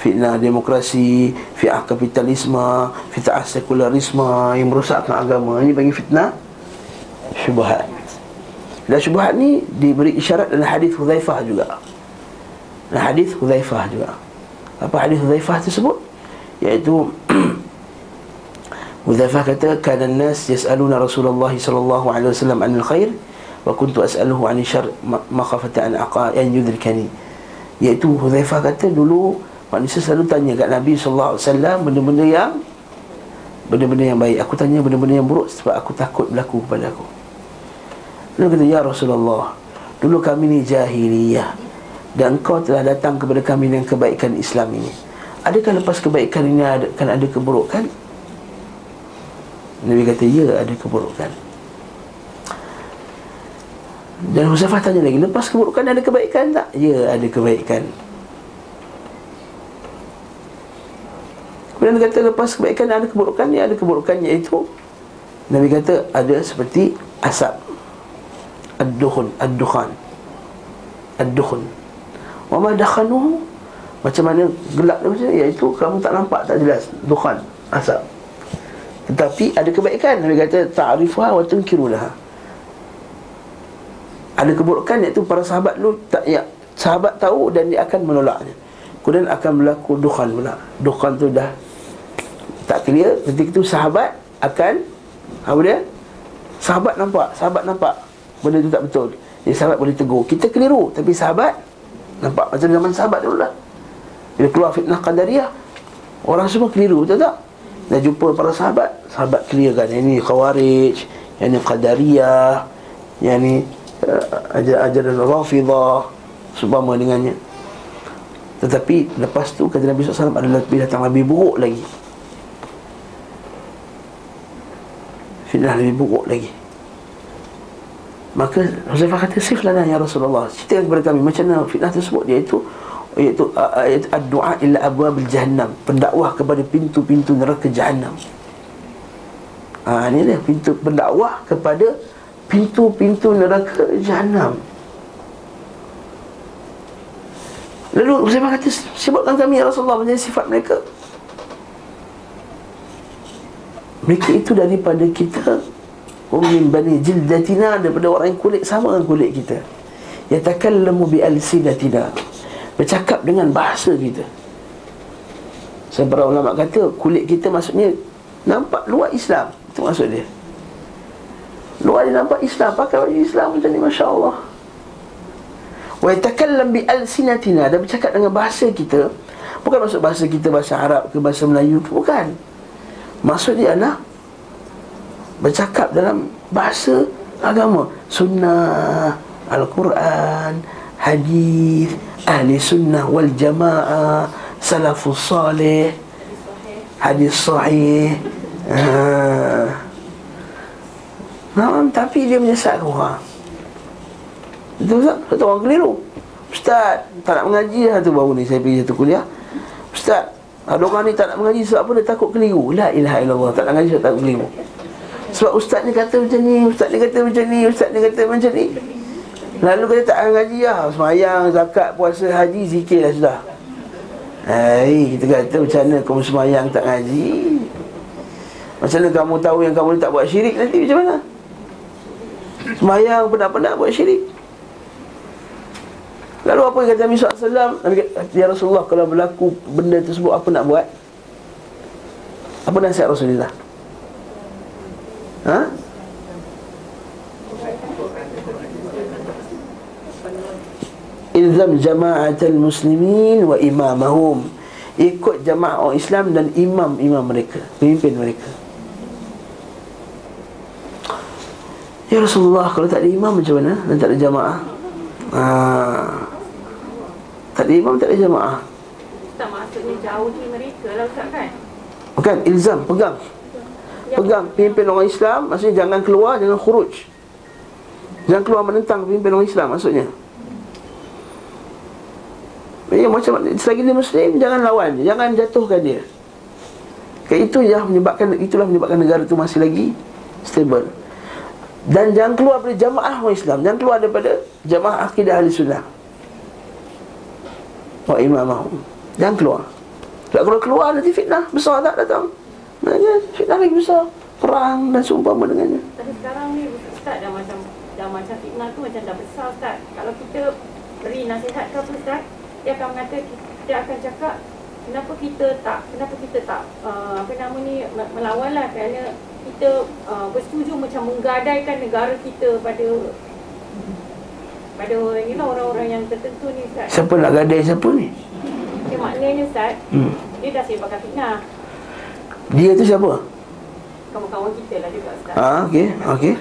Fitnah demokrasi Fitnah kapitalisme Fitnah sekularisme Yang merosakkan agama. Ini bagi fitnah Syubahat Dan syubahat ni Diberi isyarat dalam hadis Huzaifah juga. Dalam hadis Huzaifah juga. Apa hadis Huzaifah tersebut? Iaitu Huzaifah kata Kana nas yas'aluna Rasulullah sallallahu alaihi wasallam anil khair Wa kuntu as'aluhu anil syar Makhafata an aqa Yang yudrikani Iaitu Huzaifah kata dulu Manusia selalu tanya kat Nabi SAW Benda-benda yang Benda-benda yang baik. Aku tanya benda-benda yang buruk Sebab aku takut berlaku kepada aku Lalu kata Ya Rasulullah Dulu kami ni jahiliyah Dan engkau telah datang kepada kami Dengan kebaikan Islam ini. Adakah lepas kebaikan ini ada, Akan ada keburukan? Nabi kata Ya ada keburukan. Dan Husafah tanya lagi Lepas keburukan ada kebaikan tak? Ya ada kebaikan. Kemudian dia kata lepas kebaikan ada keburukan ya ada keburukan iaitu Nabi kata ada seperti asap ad-dukhun ad-dukhan. Ad-dukhun wa ma dakhanuhu? Macam mana gelap macam iaitu kamu tak nampak tak jelas. Dukhan asap. Tetapi ada kebaikan. Nabi kata ta'rifuha wa tunkirunaha. Ada keburukan iaitu para sahabat lu tak ya sahabat tahu dan dia akan menolaknya. Kemudian akan berlaku dukhan pula. Dukhan tu dah tak clear. Ketika itu sahabat akan apa dia? Sahabat nampak sahabat nampak benda itu tak betul. Jadi sahabat boleh tegur. Kita keliru tapi sahabat nampak macam zaman sahabat dulu lah. Bila keluar fitnah qadariyah orang semua keliru betul tak? Dan jumpa para sahabat sahabat clear kan yang ni khawarij yang ni qadariyah yang ni uh, ajaran rafidah sebama dengannya. Tetapi lepas tu kata Nabi SAW ada lebih datang lebih buruk lagi. Fitnah lebih buruk lagi Maka Huzaifah kata Siflana ya Rasulullah. Ceritakan kepada kami Macam mana fitnah tersebut Iaitu Iaitu ayat Ad-du'a illa abwabil jahannam. Pendakwah kepada pintu-pintu neraka jahannam. Ha, Ini dia pintu pendakwah kepada Pintu-pintu neraka jahannam. Lalu Huzaifah kata Sebutkan kami ya Rasulullah Macam sifat mereka. Mereka itu daripada kita Ummin bani jildatina Daripada orang yang kulit sama dengan kulit kita. Yatakallamu bi alsidatina Bercakap dengan bahasa kita. Seberapa ulama kata Kulit kita maksudnya Nampak luar Islam. Itu maksud dia. Luar dia nampak Islam. Pakai baju Islam macam ni Masya Allah Wa yatakallam bi alsinatina Dan bercakap dengan bahasa kita. Bukan maksud bahasa kita Bahasa Arab ke bahasa Melayu Bukan. Maksud dia adalah Bercakap dalam bahasa agama. Sunnah, Al-Quran, Hadis, Ahli Sunnah wal Jamaah Salafus Salih Hadis Sahih Haa Nah, tapi dia menyesatkan orang. Betul tak? Betul orang keliru. Ustaz, tak nak mengaji lah tu baru ni Saya pergi satu kuliah. Ustaz, ada orang ni tak nak mengaji sebab apa? Dia takut keliru. La ilaha illallah. Tak nak mengaji sebab takut keliru Sebab ustaz ni kata macam ni Ustaz ni kata macam ni Ustaz ni kata macam ni. Lalu kata tak akan ngaji lah. Semayang, zakat, puasa, haji, zikir lah sudah. Hai, kita kata macam mana kamu semayang tak ngaji? Macam mana kamu tahu yang kamu ni tak buat syirik nanti macam mana? Semayang penat-penat buat syirik. Lalu apa yang kata Nabi SAW Nabi kata, Ya Rasulullah Kalau berlaku benda tersebut Apa nak buat? Apa nasihat Rasulullah? Ha? Ilzam jama'atul muslimin wa imamahum Ikut jamaah orang Islam dan imam-imam mereka Pemimpin mereka Ya Rasulullah Kalau tak ada imam macam mana? Dan tak ada jamaah Haa tak ada imam, tak ada jamaah Tak maksudnya jauhi mereka lah Ustaz kan? Bukan, ilzam, pegang Pegang pimpin orang Islam Maksudnya jangan keluar, jangan khuruj. Jangan keluar menentang pemimpin orang Islam maksudnya. Ya, macam selagi dia Muslim Jangan lawan Jangan jatuhkan dia. Kayak itu yang menyebabkan Itulah menyebabkan negara itu masih lagi Stable. Dan jangan keluar dari jamaah orang Islam Jangan keluar daripada Jamaah akidah ahli sunnah. Wa imamahum. Jangan keluar. Tak kalau keluar nanti fitnah Besar tak datang Maknanya fitnah lagi besar Perang dan seumpama dengannya Tapi sekarang ni Ustaz dah macam Dah macam fitnah tu macam dah besar Ustaz Kalau kita beri nasihat ke apa Ustaz Dia akan mengata Dia akan cakap Kenapa kita tak Kenapa kita tak uh, Apa nama ni Melawan lah Kerana kita uh, bersetuju macam menggadaikan negara kita pada pada you know, orang-orang yang tertentu ni Ustaz. Siapa nak gadai siapa ni? Okay, maknanya Ustaz, hmm. dia dah sebarkan fitnah. Dia tu siapa? Kawan-kawan kita lah juga Ustaz. Ah, okey, okey.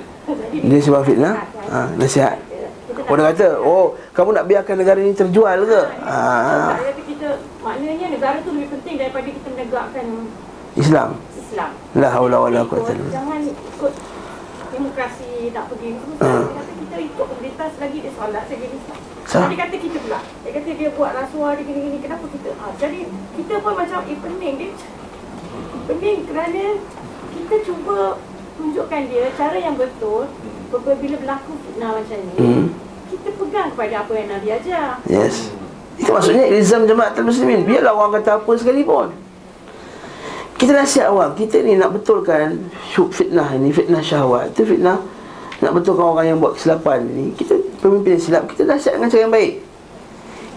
Dia sebab fitnah. Ah, nasihat. Orang kata, "Oh, kamu nak biarkan negara ini terjual ke?" Ah. kita maknanya negara tu lebih penting daripada kita menegakkan Islam. Islam. La haula wala quwwata illa Jangan ikut demokrasi nak pergi semua. Uh. Kata kita ikut pemerintah selagi dia solat saja ni. So, dia kata kita pula. Dia kata dia buat rasuah dia gini-gini. Kenapa kita? Ha, jadi kita pun macam eh pening dia. Pening kerana kita cuba tunjukkan dia cara yang betul bila berlaku fitnah macam ni. Hmm. Kita pegang kepada apa yang Nabi ajar. Yes. Itu maksudnya ilzam jemaah muslimin. Biarlah orang kata apa sekalipun. Kita nasihat awam Kita ni nak betulkan Fitnah ni Fitnah syahwat Itu fitnah Nak betulkan orang yang buat kesilapan ni Kita pemimpin yang silap Kita nasihat dengan cara yang baik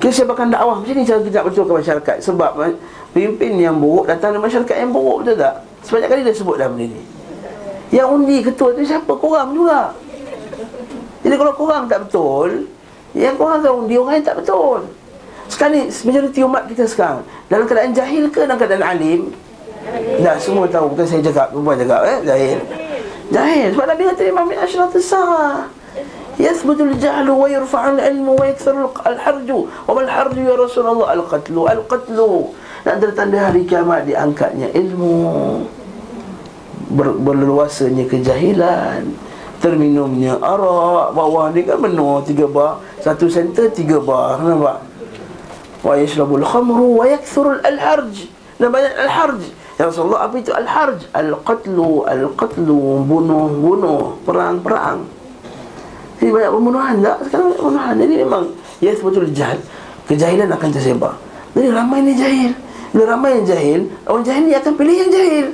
Kita siapkan dakwah Macam ni cara kita nak betulkan masyarakat Sebab Pemimpin yang buruk Datang dari masyarakat yang buruk Betul tak? Sebanyak kali dia sebut dalam benda ni Yang undi ketua tu siapa? Korang juga Jadi kalau korang tak betul Yang korang akan undi orang yang tak betul Sekarang ni Majoriti umat kita sekarang Dalam keadaan jahil ke Dalam keadaan alim Dah semua tahu bukan saya cakap, perempuan cakap eh jahil. Jahil sebab Nabi kata Imam min asyrat as-sa'a. Yathbutu al-jahlu wa yurfa'u al-ilmu wa yaktharu al-harju. Wa mal harju ya Rasulullah al-qatlu Dan tanda hari kiamat diangkatnya ilmu Ber, berleluasanya kejahilan terminumnya arak bawah ni kan penuh tiga bar satu senter tiga bar nampak wa yashrabul khamru wa yakthuru al-harj dan banyak al-harj Ya Rasulullah apa itu al-harj? Al-qatlu, al-qatlu, bunuh-bunuh, perang-perang. Jadi banyak pembunuhan tak? Sekarang banyak pembunuhan. Jadi memang ya betul jahil. Kejahilan akan tersebar. Jadi ramai ni jahil. Bila ramai yang jahil, orang jahil ni akan pilih yang jahil.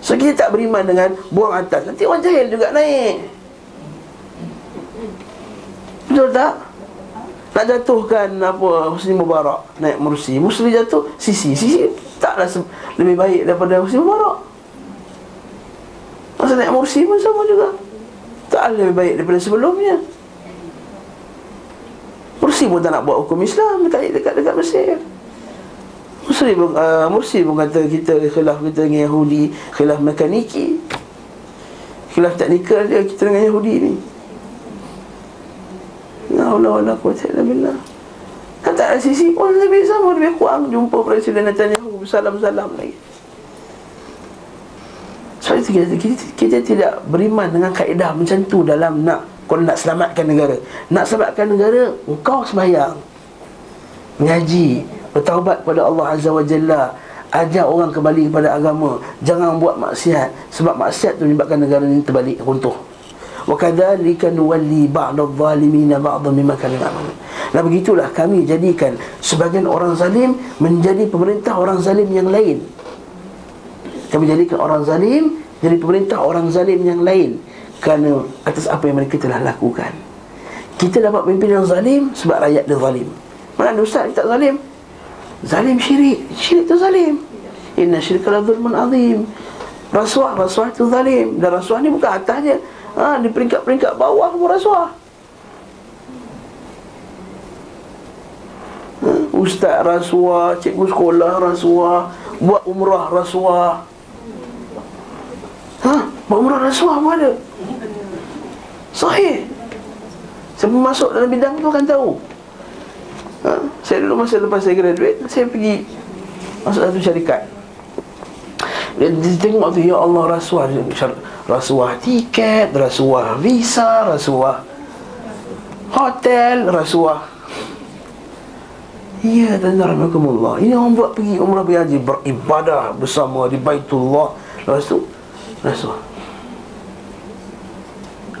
So kita tak beriman dengan buang atas. Nanti orang jahil juga naik. Betul tak? Nak jatuhkan apa Husni Mubarak naik Mursi. Mursi jatuh, sisi, sisi taklah lebih baik daripada Mursi Mubarak Masa naik Mursi pun sama juga Tak lebih baik daripada sebelumnya Mursi pun tak nak buat hukum Islam dekat dekat, dekat Mesir Mursi pun, uh, Mursi pun kata kita khilaf kita dengan Yahudi Khilaf mekaniki. Khilaf teknikal dia kita dengan Yahudi ni. La haula wala quwwata illa billah Kata sisi pun lebih sama Lebih kurang jumpa Presiden Netanyahu Salam-salam lagi. Sebab itu kita, kita, kita tidak beriman dengan kaedah macam tu Dalam nak Kalau nak selamatkan negara. Nak selamatkan negara Engkau sembahyang. Mengaji Bertaubat kepada Allah Azza wa Jalla Ajak orang kembali kepada agama Jangan buat maksiat Sebab maksiat tu menyebabkan negara ini terbalik runtuh Wa kadzalika nuwalli ba'd adh-dhalimin ba'dhan mimma kanu ya'malun. Dan begitulah kami jadikan sebagian orang zalim menjadi pemerintah orang zalim yang lain. Kami jadikan orang zalim jadi pemerintah orang zalim yang lain kerana atas apa yang mereka telah lakukan. Kita dapat pemimpin yang zalim sebab rakyat dia zalim. Mana ada ustaz tak zalim? Zalim syirik. Syirik tu zalim. Inna syirka la zulmun azim. Rasuah, rasuah itu zalim. Dan rasuah ni bukan atasnya ha, Di peringkat-peringkat bawah pun rasuah ha, Ustaz rasuah Cikgu sekolah rasuah Buat umrah rasuah ha, Buat umrah rasuah pun ada Sahih Siapa masuk dalam bidang tu akan tahu ha, Saya dulu masa lepas saya graduate Saya pergi Masuk satu syarikat. Dia tengok tu Ya Allah rasuah Rasuah tiket Rasuah visa Rasuah Hotel Rasuah. Ya dan rahmatullah Ini orang buat pergi umrah pergi haji Beribadah bersama di Baitullah. Lepas tu Rasuah.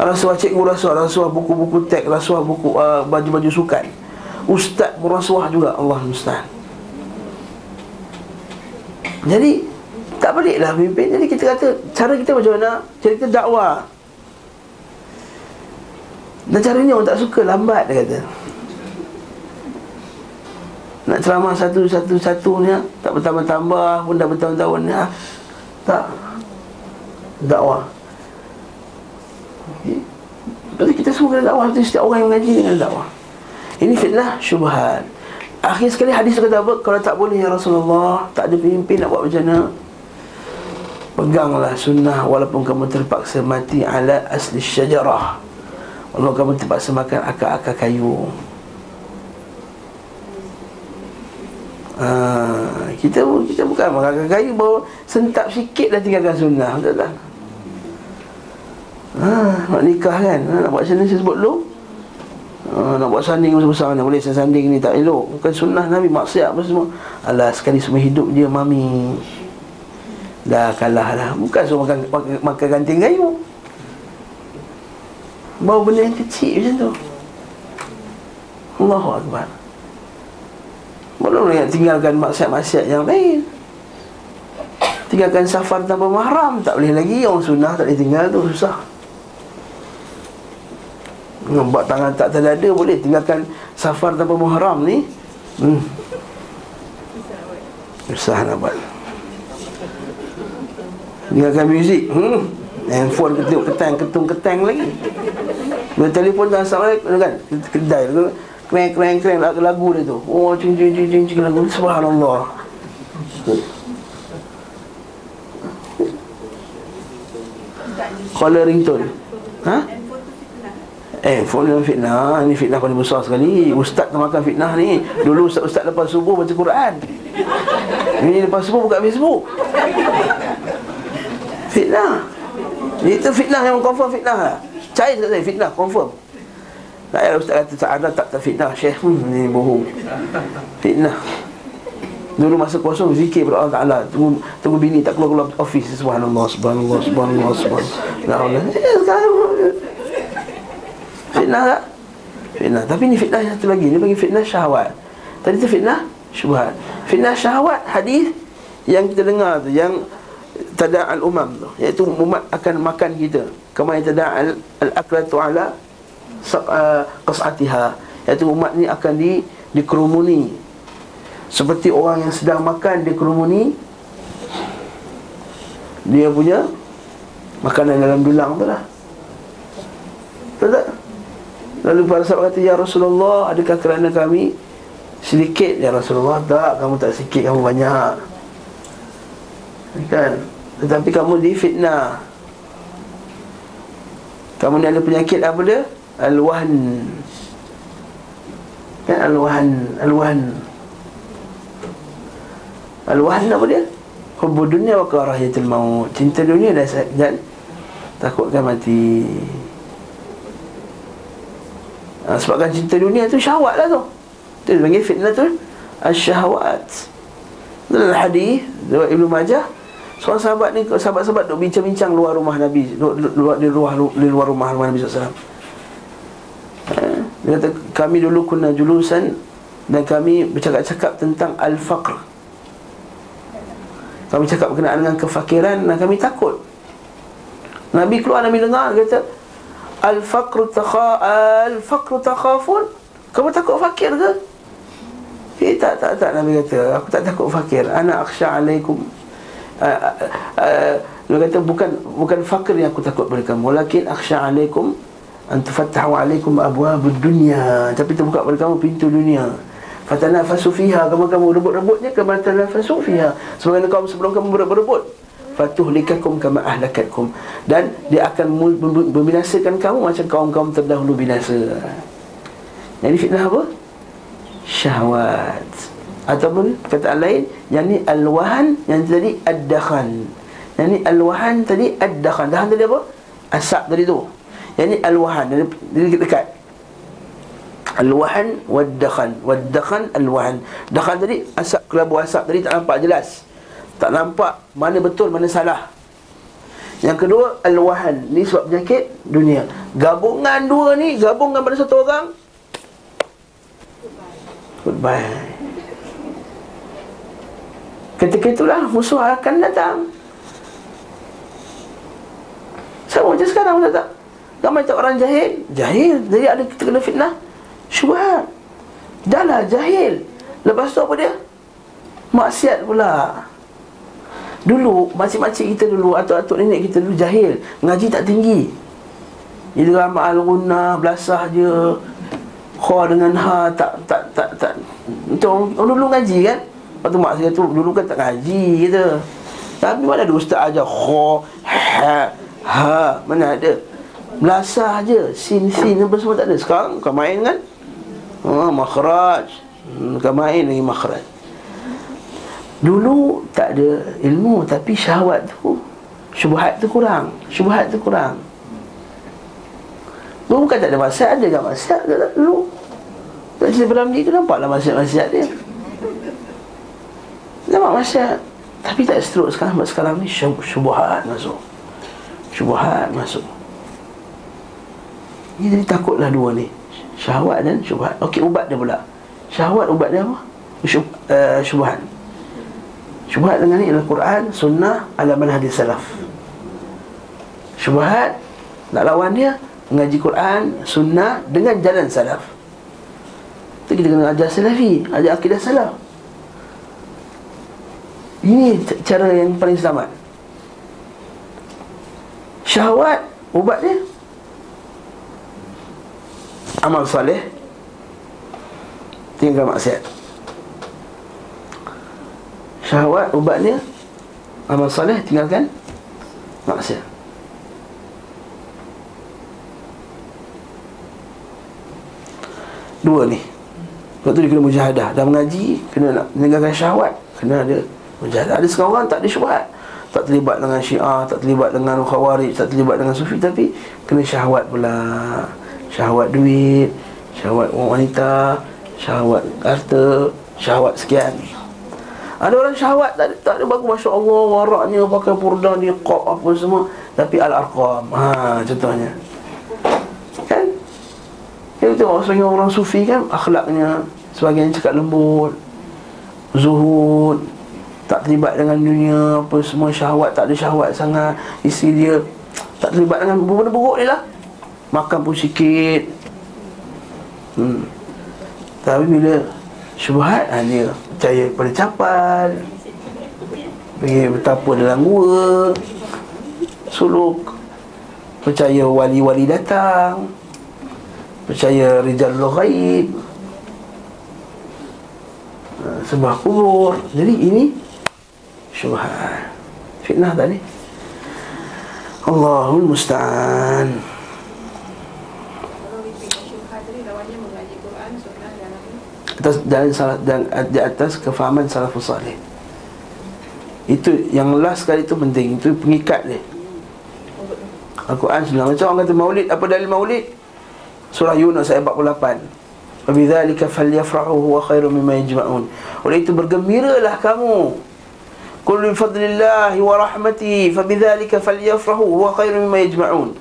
Rasuah cikgu rasuah Rasuah buku-buku teks Rasuah buku uh, baju-baju sukan Ustaz pun rasuah juga. Allah Mustahil Jadi tak lah pimpin Jadi kita kata Cara kita macam mana? Cara kita dakwah. Dan cara ni orang tak suka Lambat dia kata. Nak ceramah satu-satu-satu ni Tak bertambah-tambah Pun dah bertahun-tahun ni Tak. Dakwah. Okay. Jadi kita semua kena dakwah. Setiap orang yang mengaji dengan dakwah Ini fitnah syubhat Akhir sekali hadis kata apa Kalau tak boleh ya Rasulullah Tak ada pemimpin nak buat macam mana Peganglah sunnah walaupun kamu terpaksa mati ala asli syajarah Walaupun kamu terpaksa makan akar-akar kayu Uh, kita kita bukan makan kayu bawa sentap sikit dah tinggalkan sunnah betul tak? Ha, nak nikah kan? Nak buat sanding saya sebut dulu. Ha, nak buat sanding besar-besar ni boleh saya sanding ni tak elok. Bukan sunnah Nabi maksiat apa semua. Alah sekali semua hidup dia mami. Dah kalah lah Bukan suruh makan, makan, makan ganting kayu Bawa benda yang kecil macam tu Allahu Akbar Belum nak tinggalkan maksiat-maksiat yang lain Tinggalkan safar tanpa mahram Tak boleh lagi Orang sunnah tak boleh tinggal tu Susah Nampak tangan tak terlada Boleh tinggalkan safar tanpa mahram ni hmm. Susah nak buat Dengarkan muzik hmm. Handphone ketuk ketang ketung ketang lagi Bila telefon dah Assalamualaikum kan Kedai Kreng kreng kreng lagu, lagu dia tu Oh cing cing cing cing, cing lagu Subhanallah Caller ringtone Ha? Eh, phone dalam fitnah. Ini fitnah paling besar sekali. Ustaz termakan fitnah ni. Dulu ustaz-ustaz lepas subuh baca Quran. Ini lepas subuh buka Facebook. Fitnah. Itu fitnah yang confirm fitnah. Lah Cair tak saya fitnah confirm. Tak payah ustaz kata tak ada tak tak fitnah. Syekh hmm, ni bohong. Fitnah. Dulu masa kosong zikir pada Allah Ta'ala. Tunggu, tunggu bini tak keluar-keluar office. Subhanallah, subhanallah, subhanallah, subhanallah. Eh, Sekarang Fitnah tak? Fitnah. Tapi ni fitnah satu lagi. Ni bagi fitnah syahwat. Tadi tu fitnah syubhat. Fitnah syahwat hadis Yang kita dengar tu Yang tada'al umam tu iaitu umat akan makan kita. Kama yang tada'al al-aklatu ala uh, qas'atiha. Iaitu umat ni akan di dikerumuni. Seperti orang yang sedang makan dikerumuni. Dia punya makanan dalam dulang tu lah. Betul tak? Lalu para sahabat kata Ya Rasulullah Adakah kerana kami Sedikit? Ya Rasulullah Tak Kamu tak sedikit Kamu banyak. Kan? Tetapi kamu difitnah Kamu ni ada penyakit apa dia? Al-Wahn Kan? Al-Wahn Al-Wahn Al-Wahn apa dia? Hubbu dunia wa karahiyatul maut. Cinta dunia dan, Takutkan mati ha, Sebabkan cinta dunia tu syahwat lah tu. Itu dia panggil fitnah tu Al-syahwat Dalam hadis Ibn Majah Seorang sahabat ni Sahabat-sahabat duk bincang-bincang Luar rumah Nabi luar, Di luar, di luar rumah, rumah Nabi SAW ha? Dia kata Kami dulu kuna julusan Dan kami bercakap-cakap tentang Al-Faqr. Kami cakap berkenaan dengan kefakiran Dan kami takut. Nabi keluar Nabi dengar kata Al-faqru takha Al-faqru takhafun. Kamu takut fakir ke? Eh, tak, tak, tak Nabi kata. Aku tak takut fakir. Ana akhsha alaikum. Dia kata bukan bukan fakir yang aku takut pada kamu. Walakin akhsha alaikum an tufattahu alaikum abwabud dunya. Tapi terbuka pada kamu pintu dunia. Fatanafasu fiha. Kamu kamu rebut-rebutnya tanafasu fiha. Sebagaimana kamu sebelum kamu berebut-rebut fatuhlikakum kama ahlakatkum dan dia akan membinasakan kamu macam kaum-kaum terdahulu binasa jadi fitnah apa syahwat Ataupun kata lain Yang ni al-wahan Yang tadi ad-dakhan Yang ni al-wahan tadi ad-dakhan. Dakhan tadi apa? Asap tadi tu. Yang ni al-wahan. Dia, dia dekat. Al-wahan wad-dakhan. Wad-dakhan al-wahan. Dakhan tadi asap kelabu asap tadi tak nampak jelas. Tak nampak mana betul mana salah. Yang kedua al-wahan. Ni sebab penyakit dunia. Gabungan dua ni gabungan pada satu orang. Goodbye. Ketika itulah musuh akan datang. Sama macam sekarang Ustaz tak? Ramai tak orang jahil Jahil Jadi ada kita kena fitnah Syubhat Dah lah jahil Lepas tu apa dia? Maksiat pula Dulu Makcik-makcik kita dulu Atuk-atuk nenek kita dulu jahil Ngaji tak tinggi Jadi ramal guna Belasah je Kha dengan ha Tak Tak Tak Tak Macam dulu ngaji kan Lepas tu mak saya tu Dulu kan tak ngaji kita Tapi mana ada ustaz ajar Kha Ha Ha, mana ada? Belasah je, sin-sin apa semua tak ada. Sekarang kau main kan? Ha, makhraj. Hmm, kau main lagi makhraj. Dulu tak ada ilmu tapi syahwat tu syubhat tu kurang. Syubhat tu kurang. Dulu bukan tak ada masyarakat, ada kan masyarakat tak dulu. Tak cerita dalam ni tu nampaklah masyarakat-masyarakat dia. Nampak masyarakat. Tapi tak seteruk sekarang Sebab sekarang ni syubhat masuk syubhat masuk Ini jadi takutlah dua ni Syahwat dan syubhat Okey ubat dia pula Syahwat ubat dia apa? Syub, uh, syubhat Syubhat dengan ni adalah Quran Sunnah Alaman hadis salaf. Syubhat Nak lawan dia Mengaji Quran Sunnah Dengan jalan salaf. Itu kita kena ajar salafi Ajar akidah salaf. Ini cara yang paling selamat. Syahwat Ubat dia. Amal salih Tinggal maksiat Syahwat ubat dia Amal salih tinggalkan Maksiat. Dua ni. Sebab tu dia kena mujahadah. Dah mengaji Kena nak meninggalkan syahwat. Kena ada mujahadah. Ada sekarang orang tak ada syahwat. Tak terlibat dengan syiah, tak terlibat dengan khawarij, tak terlibat dengan sufi tapi kena syahwat pula. Syahwat duit, syahwat wanita, syahwat harta, syahwat sekian. Ada orang syahwat tak, tak ada bagus masya-Allah waraknya pakai purdah dia qab apa semua tapi al-arqam. Ha contohnya. Kan? Kita tengok sebagai orang sufi kan akhlaknya sebagian cakap lembut, zuhud, tak terlibat dengan dunia apa semua syahwat tak ada syahwat sangat isi dia tak terlibat dengan benda buruk ni lah makan pun sikit hmm. tapi bila syubhat ha, dia percaya pada capal pergi betapa dalam gua suluk percaya wali-wali datang percaya rijal ghaib ha, sebab kubur. Jadi ini syubhat. Fitnah tadi Allahul musta'an atas dan salah dan di atas kefahaman salafus salih. Itu yang last sekali itu penting itu pengikat dia. Al-Quran sudah macam orang kata maulid apa dalil maulid? Surah Yunus ayat 48 Wabidzalika falyafrahu huwa khairu mimma yajma'un. Oleh itu bergembiralah kamu. Kullu fadlillahi wa rahmati Fabidhalika falyafrahu Wa khairu mimma yajma'un.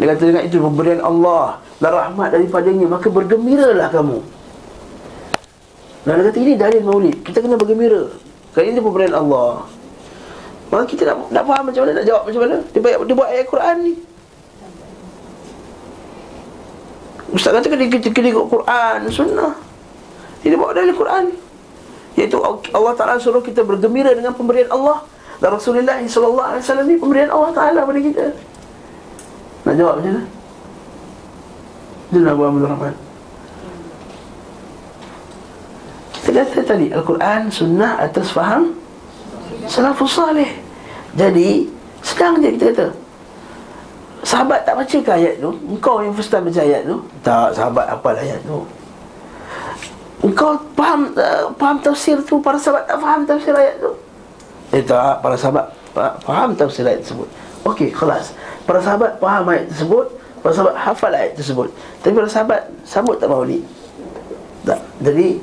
Dia kata dengan itu Pemberian Allah Dan rahmat daripadanya Maka bergembiralah kamu. Dia kata ini dalil maulid. Kita kena bergembira. Kerana ini pemberian Allah. Maka kita nak, nak faham macam mana Nak jawab macam mana? Dia, dia buat ayat Quran ni. Ustaz kata kena, kena, kena ikut Quran Sunnah. Dia buat dalil Quran. Iaitu Allah Ta'ala suruh kita bergembira dengan pemberian Allah. Dan Rasulullah SAW ni pemberian Allah Ta'ala pada kita. Nak jawab macam mana? Jangan Abu Abdul Rahman Kita kata tadi Al-Quran, Sunnah atas faham Salafus Salih. Jadi Sedang je kita kata Sahabat tak baca ke ayat tu? Engkau yang first time baca ayat tu? Tak, sahabat apa ayat tu. Engkau faham uh, faham tafsir tu? Para sahabat tak faham tafsir ayat tu? Eh tak, para sahabat faham tafsir ayat tersebut. Okey, kelas Para sahabat faham ayat tersebut Para sahabat hafal ayat tersebut. Tapi para sahabat sambut tak maulid. Tak, jadi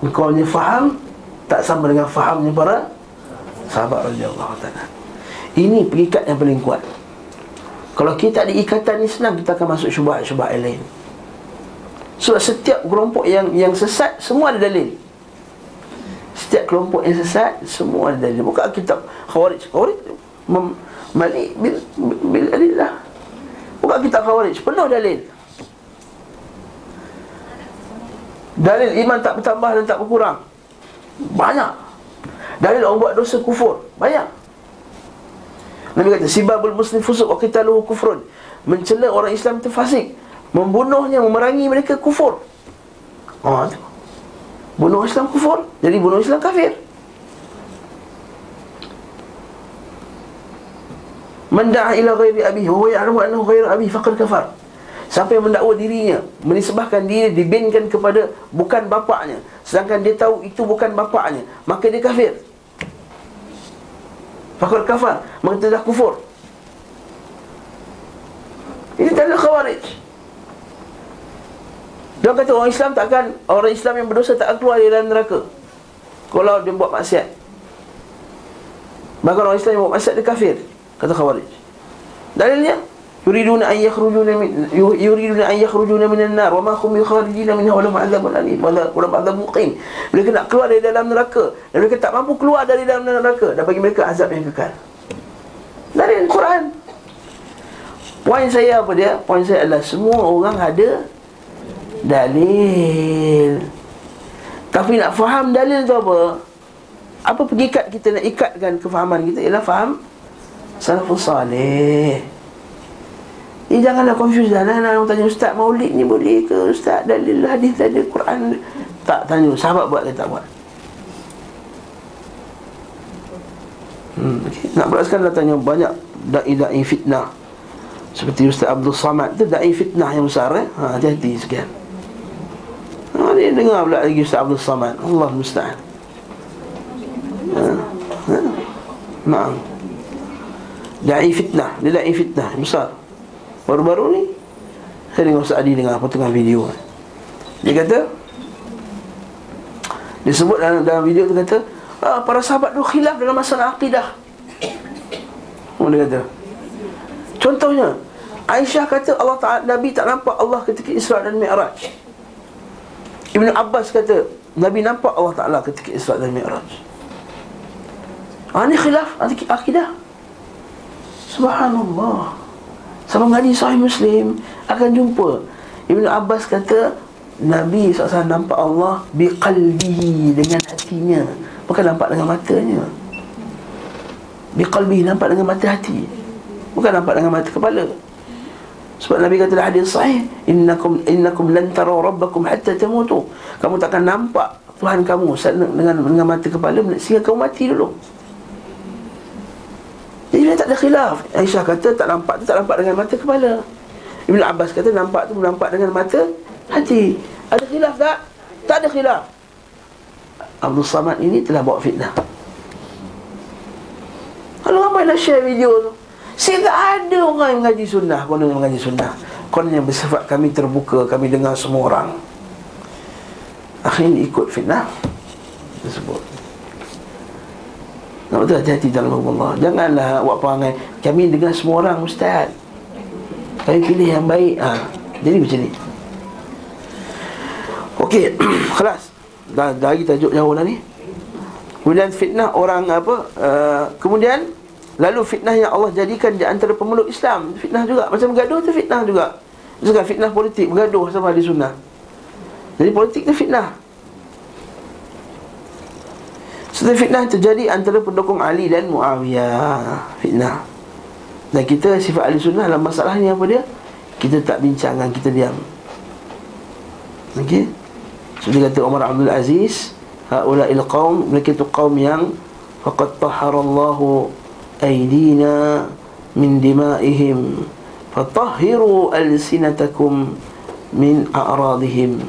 Engkau ni faham Tak sama dengan fahamnya para Sahabat radiyallahu ta'ala Ini pengikat yang paling kuat. Kalau kita ada ikatan ni senang Kita akan masuk syubhat-syubhat yang lain. Sebab setiap kelompok yang yang sesat Semua ada dalil. Setiap kelompok yang sesat Semua ada dalil. Buka kitab Khawarij Khawarij mem- Malik bil, bil adillah Buka kitab Khawarij Penuh dalil. Dalil iman tak bertambah dan tak berkurang. Banyak. Dalil orang buat dosa kufur Banyak. Nabi kata Sibabul muslim fusuk wa qitaluhu kufrun. Mencela orang Islam itu fasik. Membunuhnya, memerangi mereka kufur. Oh. Bunuh Islam kufur Jadi bunuh Islam kafir Menda'a ila ghairi abi. Wa ya'lamu annahu ghairi abi Faqad kafar. Yang mendakwa dirinya Menisbahkan diri Dibinkan kepada Bukan bapaknya Sedangkan dia tahu Itu bukan bapaknya Maka dia kafir. Faqad kafar Maka dia dah kufur. Ini tanda khawarij. Dia kata orang Islam takkan Orang Islam yang berdosa tak akan keluar dari dalam neraka. Kalau dia buat maksiat. Bahkan orang Islam yang buat maksiat dia kafir Kata Khawarij Dalilnya Yuriduna an yakhrujuna min yuriduna an yakhrujuna minan nar wa ma hum bikharijina minha wa lahum adzabun alim wa lahum adzabun muqim. Mereka nak keluar dari dalam neraka dan mereka tak mampu keluar dari dalam neraka dan bagi mereka azab yang kekal. Dari Al-Quran. Poin saya apa dia? Poin saya adalah semua orang ada dalil. Tapi nak faham dalil tu apa? Apa pengikat kita nak ikatkan kefahaman kita ialah faham salafus salih. Eh janganlah confuse dah Nah, nak tanya ustaz maulid ni boleh ke ustaz dalil hadis ada Quran tak tanya sahabat buat ke tak buat. Hmm, okay. nak beraskan dah tanya banyak dai-dai fitnah. Seperti Ustaz Abdul Samad tu dai fitnah yang besar eh. Ha hati-hati sekian. Ha dia dengar pula lagi Ustaz Abdul Samad. Allah musta'an. Ha. ha. Naam. Dai fitnah, dia dai fitnah. Besar. Baru-baru ni Saya dengar Ustaz Adi dengar potongan video. Dia kata Dia sebut dalam, dalam video tu kata ah, Para sahabat tu khilaf dalam masalah akidah. Oh dia kata? Contohnya Aisyah kata Allah Ta'ala Nabi tak nampak Allah ketika Isra dan Mi'raj. Ibn Abbas kata Nabi nampak Allah Ta'ala ketika Isra dan Mi'raj. Ah, ini khilaf akidah Subhanallah. Sama ngaji sahih Muslim Akan jumpa. Ibn Abbas kata Nabi SAW nampak Allah Biqalbihi Dengan hatinya. Bukan nampak dengan matanya. Biqalbihi Nampak dengan mata hati. Bukan nampak dengan mata kepala. Sebab Nabi kata dalam hadis sahih Innakum innakum lan taraw rabbakum hatta tamutu. Kamu takkan nampak Tuhan kamu dengan dengan mata kepala Sehingga kamu mati dulu jadi dia tak ada khilaf. Aisyah kata tak nampak tu tak nampak dengan mata kepala. Ibn Abbas kata nampak tu nampak dengan mata hati. Ada khilaf tak? Tak ada khilaf. Abdul Samad ini telah bawa fitnah. Kalau ramai nak share video tu tak ada orang yang mengaji sunnah Konon yang mengaji sunnah. Konon yang bersifat kami terbuka Kami dengar semua orang. Akhirnya ikut fitnah Tersebut nak betul hati-hati dalam Allah. Janganlah buat perangai. Kami dengan semua orang Ustaz. Kami pilih yang baik. Ha. Jadi macam ni. Okey Kelas. Dah, dah lagi tajuk jauh dah ni. Kemudian fitnah orang apa uh, Kemudian Lalu fitnah yang Allah jadikan di antara pemeluk Islam. Fitnah juga. Macam bergaduh tu fitnah juga. Misalkan fitnah politik Bergaduh sama ahli sunnah. Jadi politik tu fitnah Setelah fitnah terjadi antara pendukung Ali dan Muawiyah. Fitnah. Dan kita sifat ahli sunnah dalam masalah ni apa dia? Kita tak bincang bincangkan, kita diam. Okey? Seperti kata Umar Abdul Aziz Ha'ula il qawm Mereka itu qawm yang Faqad taharallahu Aydina Min dima'ihim Fatahhiru al-sinatakum Min a'radihim.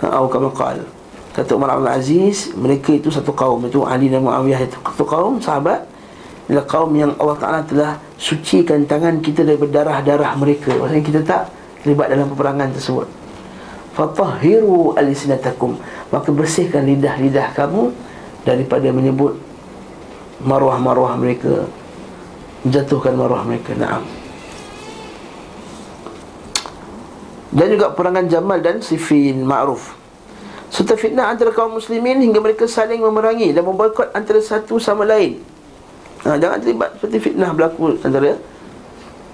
Atau kama qala Kata Umar Abdul Aziz Mereka itu satu kaum. Itu Ali dan Muawiyah itu. Satu kaum sahabat Inilah kaum yang Allah Ta'ala telah sucikan tangan kita daripada darah-darah mereka. Maksudnya kita tak terlibat dalam peperangan tersebut. Fatahhiru alisinatakum Maka bersihkan lidah-lidah kamu Daripada menyebut Maruah-maruah mereka. Jatuhkan maruah mereka. Naam. Dan juga perangan Jamal dan Sifin Ma'ruf Serta fitnah antara kaum muslimin Hingga mereka saling memerangi Dan memboikot antara satu sama lain. Ha, Jangan terlibat seperti fitnah berlaku antara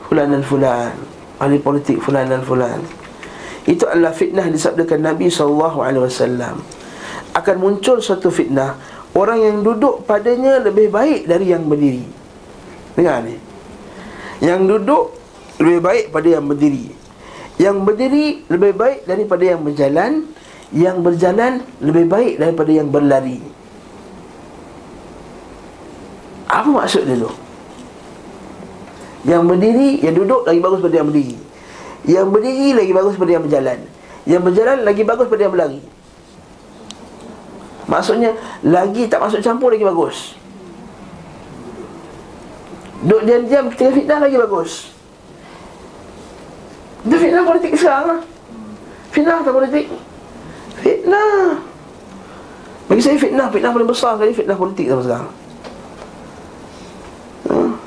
Fulan dan fulan. Ahli politik fulan dan fulan. Itu adalah fitnah disabdakan Nabi SAW Akan muncul suatu fitnah Orang yang duduk padanya lebih baik dari yang berdiri. Dengar ni. Yang duduk lebih baik pada yang berdiri. Yang berdiri lebih baik daripada yang berjalan Yang berjalan lebih baik daripada yang berlari. Apa maksud dia tu? Yang berdiri, yang duduk lagi bagus daripada yang berdiri. Yang berdiri lagi bagus daripada yang berjalan. Yang berjalan lagi bagus daripada yang berlari. Maksudnya Lagi tak masuk campur lagi bagus. Duduk diam-diam ketika fitnah lagi bagus. Itu fitnah politik sekarang lah. Fitnah atau politik? Fitnah Bagi saya fitnah, fitnah paling besar sekali fitnah politik sekarang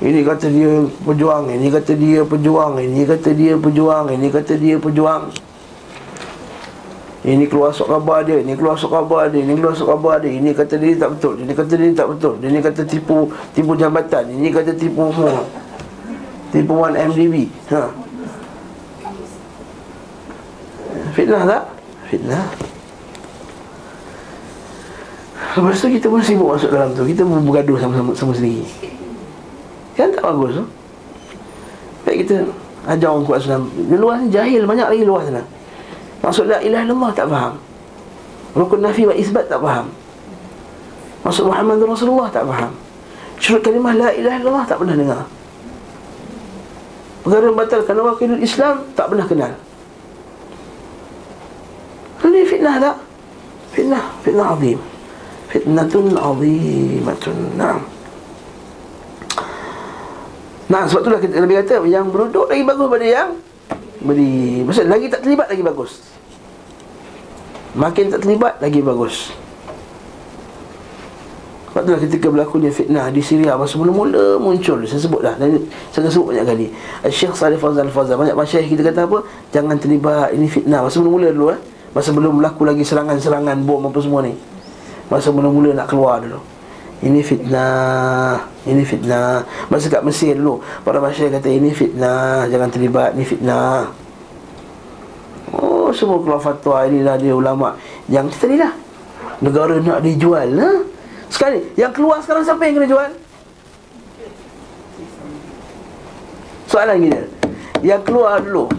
ini kata dia pejuang, ini kata dia pejuang, ini kata dia pejuang, ini kata dia pejuang. Ini keluar sok khabar dia, ini keluar sok khabar dia, ini keluar sok khabar dia, ini kata dia tak betul, ini kata dia tak betul, ini kata tipu tipu jambatan, ini kata tipu semua. Tipu one MDB. Ha. Fitnah tak? Fitnah. Lepas tu kita pun sibuk masuk dalam tu. Kita pun bergaduh sama-sama sama sendiri. Kan tak bagus tu? Baik kita ajar orang kuat Islam Di luar ni jahil banyak lagi luar sana. Maksud la ilaha illallah tak faham. Rukun nafi wa isbat tak faham. Maksud Muhammad Rasulullah tak faham. Syurut kalimah la ilaha illallah tak pernah dengar. Perkara batalkan wakilul Islam tak pernah kenal. Ini fitnah tak? Fitnah, fitnah azim Fitnatun azimatun Naam Nah, sebab itulah kita lebih kata yang beruduk lagi bagus pada yang beri. Maksud lagi tak terlibat lagi bagus. Makin tak terlibat lagi bagus. Sebab itulah ketika berlakunya fitnah di Syria masa mula-mula muncul saya sebut dah dan saya sebut banyak kali. Syekh Salih Fazal Fazal banyak masyayikh kita kata apa? Jangan terlibat ini fitnah masa mula-mula dulu eh. Masa belum berlaku lagi serangan-serangan bom apa semua ni. Masa mula-mula nak keluar dulu. Ini fitnah Ini fitnah. Masa kat Mesir dulu Para masyarakat kata ini fitnah Jangan terlibat Ini fitnah. Oh semua keluar fatwa Inilah dia ulama' Yang tadi lah. Negara nak dijual lah Sekali Yang keluar sekarang siapa yang kena jual? Soalan gini. Yang keluar dulu